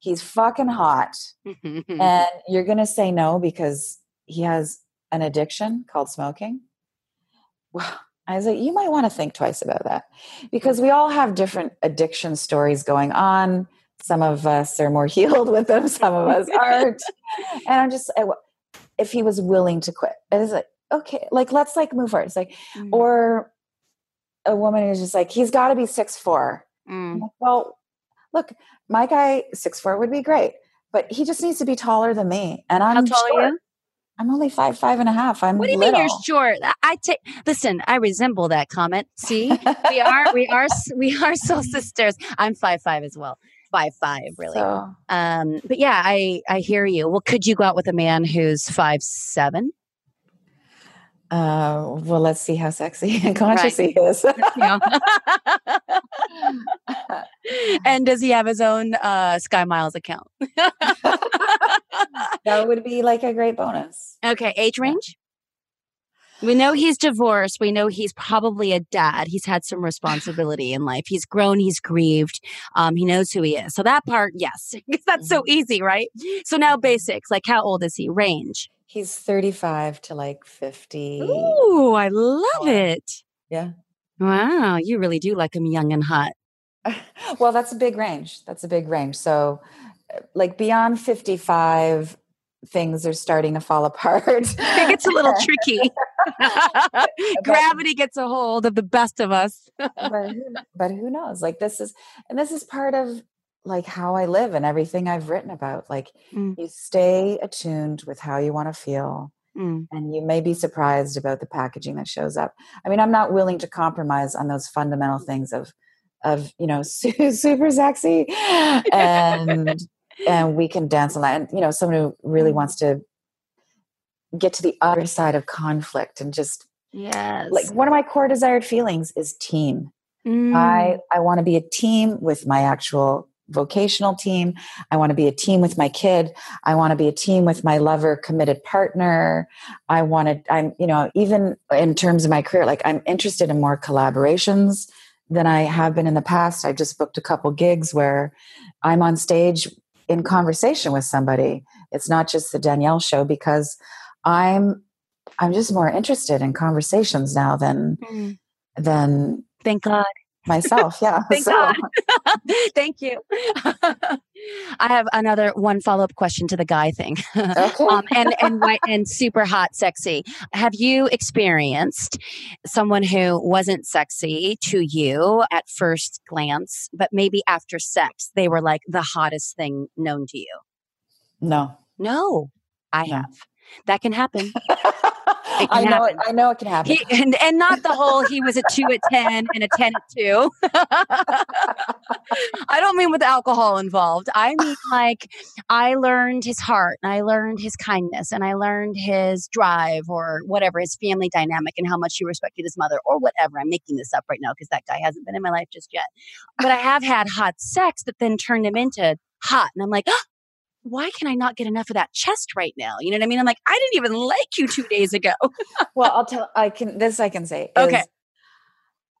He's fucking hot. and you're going to say no because he has an addiction called smoking. Well, I was like, you might want to think twice about that because we all have different addiction stories going on some of us are more healed with them, some of us aren't. and I'm just, if he was willing to quit, it's like, okay, like let's like move forward. It's like, mm. or a woman who's just like, he's got to be six four. Mm. Like, well, look, my guy six four would be great, but he just needs to be taller than me. And I'm how tall short. are you? I'm only five, five and a half. I'm. What do you little. mean you're short? I take. Listen, I resemble that comment. See, we are, we are, we are soul sisters. I'm five five as well five five really. So. Um, but yeah, I I hear you. Well, could you go out with a man who's five seven? Uh, well, let's see how sexy and conscious right. he is. and does he have his own uh, Sky Miles account? that would be like a great bonus. Okay, age range. We know he's divorced. We know he's probably a dad. He's had some responsibility in life. He's grown. He's grieved. Um, he knows who he is. So that part, yes, that's so mm-hmm. easy, right? So now basics, like how old is he? Range. He's 35 to like 50. Ooh, I love it. Yeah. Wow. You really do like him young and hot. well, that's a big range. That's a big range. So, uh, like beyond 55, things are starting to fall apart. it gets a little tricky. Gravity gets a hold of the best of us. but, but who knows? Like this is, and this is part of like how I live and everything I've written about. Like mm. you stay attuned with how you want to feel. Mm. And you may be surprised about the packaging that shows up. I mean, I'm not willing to compromise on those fundamental things of, of you know, super sexy and and we can dance a lot. And you know, someone who really mm-hmm. wants to get to the other side of conflict and just yes, like one of my core desired feelings is team. Mm. I I want to be a team with my actual vocational team. I want to be a team with my kid. I want to be a team with my lover, committed partner. I want to, I'm, you know, even in terms of my career, like I'm interested in more collaborations than I have been in the past. I just booked a couple gigs where I'm on stage in conversation with somebody. It's not just the Danielle show because I'm I'm just more interested in conversations now than mm. than thank God myself. Yeah. Thank. God. Thank you. I have another one follow up question to the guy thing. Okay. um, and and white and super hot, sexy. Have you experienced someone who wasn't sexy to you at first glance, but maybe after sex they were like the hottest thing known to you? No. No, I no. have. That can happen. I know it, I know it can happen. He, and, and not the whole he was a two at 10 and a 10 at two. I don't mean with alcohol involved. I mean like I learned his heart and I learned his kindness and I learned his drive or whatever, his family dynamic and how much he respected his mother or whatever. I'm making this up right now because that guy hasn't been in my life just yet. But I have had hot sex that then turned him into hot. And I'm like, oh, why can I not get enough of that chest right now? You know what I mean? I'm like, I didn't even like you two days ago. well, I'll tell, I can, this I can say. Okay.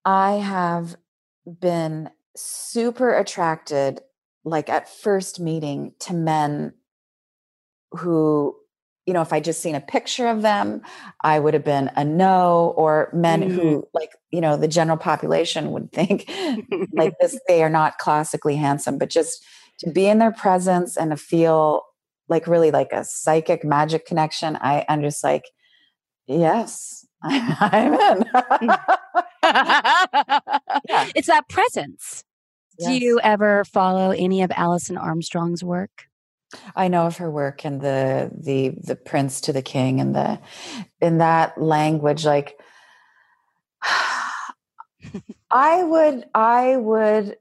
I have been super attracted, like at first meeting, to men who, you know, if I just seen a picture of them, I would have been a no, or men mm. who, like, you know, the general population would think like this, they are not classically handsome, but just, to be in their presence and to feel like really like a psychic magic connection, I, I'm just like, yes, I'm in. Mm. yeah. It's that presence. Yes. Do you ever follow any of Alison Armstrong's work? I know of her work and the the the prince to the king and the in that language like I would I would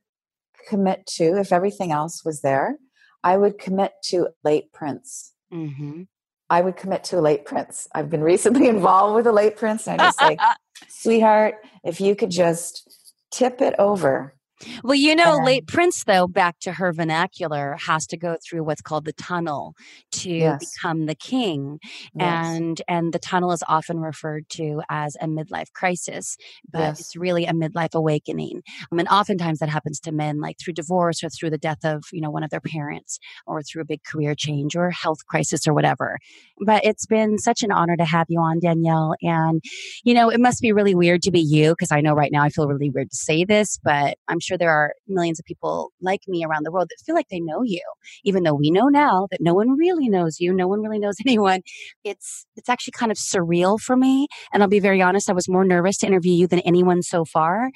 commit to, if everything else was there, I would commit to late prince. Mm-hmm. I would commit to a late prince. I've been recently involved with a late prince, and I just like, sweetheart, if you could just tip it over well, you know, late Prince, though, back to her vernacular, has to go through what's called the tunnel to yes. become the king. Yes. And and the tunnel is often referred to as a midlife crisis, but yes. it's really a midlife awakening. Um, I mean, oftentimes that happens to men like through divorce or through the death of, you know, one of their parents or through a big career change or health crisis or whatever. But it's been such an honor to have you on, Danielle. And, you know, it must be really weird to be you because I know right now I feel really weird to say this, but I'm sure there are millions of people like me around the world that feel like they know you, even though we know now that no one really knows you, no one really knows anyone. It's it's actually kind of surreal for me. And I'll be very honest, I was more nervous to interview you than anyone so far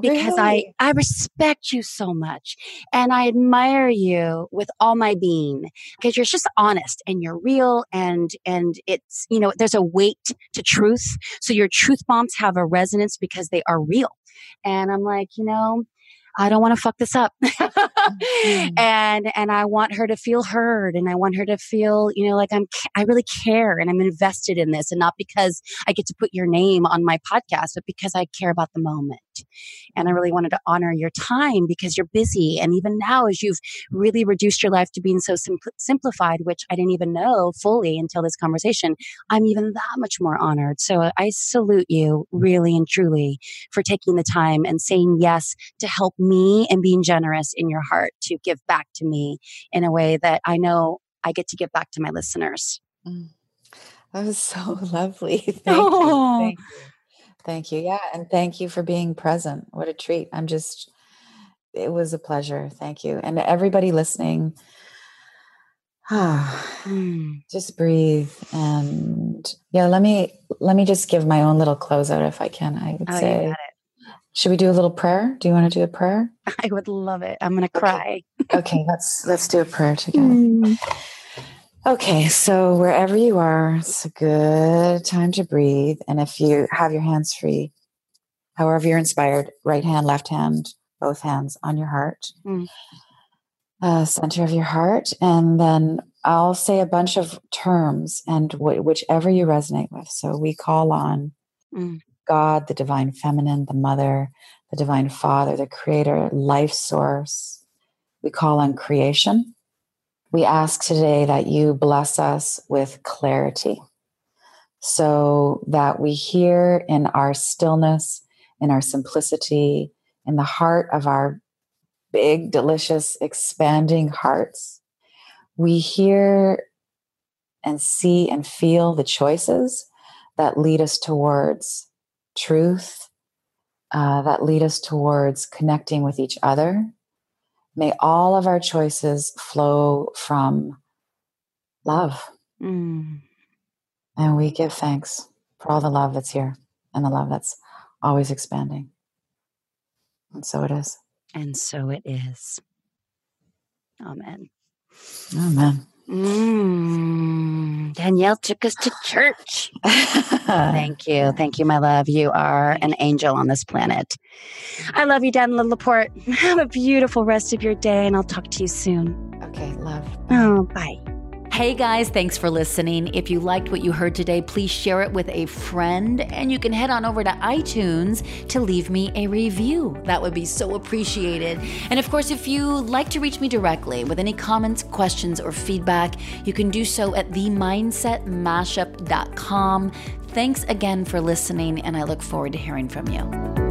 because really? I I respect you so much and I admire you with all my being because you're just honest and you're real and and it's you know there's a weight to truth. So your truth bombs have a resonance because they are real. And I'm like, you know, I don't want to fuck this up. mm-hmm. And and I want her to feel heard and I want her to feel, you know, like I'm I really care and I'm invested in this and not because I get to put your name on my podcast, but because I care about the moment. And I really wanted to honor your time because you're busy. And even now, as you've really reduced your life to being so simpl- simplified, which I didn't even know fully until this conversation, I'm even that much more honored. So I salute you really and truly for taking the time and saying yes to help me and being generous in your heart to give back to me in a way that I know I get to give back to my listeners. Mm. That was so lovely. Thank oh. you. Thank you. Thank you. Yeah. And thank you for being present. What a treat. I'm just, it was a pleasure. Thank you. And everybody listening, ah, mm. just breathe. And yeah, let me, let me just give my own little closeout if I can. I would oh, say, should we do a little prayer? Do you want to do a prayer? I would love it. I'm going to cry. Okay. okay. Let's, let's do a prayer together. Mm. Okay, so wherever you are, it's a good time to breathe. And if you have your hands free, however you're inspired, right hand, left hand, both hands on your heart, mm. uh, center of your heart. And then I'll say a bunch of terms and w- whichever you resonate with. So we call on mm. God, the divine feminine, the mother, the divine father, the creator, life source. We call on creation we ask today that you bless us with clarity so that we hear in our stillness, in our simplicity, in the heart of our big, delicious, expanding hearts, we hear and see and feel the choices that lead us towards truth, uh, that lead us towards connecting with each other, May all of our choices flow from love. Mm. And we give thanks for all the love that's here and the love that's always expanding. And so it is. And so it is. Amen. Amen. Mm, Danielle took us to church. Thank you. Thank you, my love. You are an angel on this planet. I love you, Danielle LaPorte. Have a beautiful rest of your day, and I'll talk to you soon. Okay, love. Oh, bye. Hey guys, thanks for listening. If you liked what you heard today, please share it with a friend and you can head on over to iTunes to leave me a review. That would be so appreciated. And of course, if you like to reach me directly with any comments, questions, or feedback, you can do so at themindsetmashup.com. Thanks again for listening, and I look forward to hearing from you.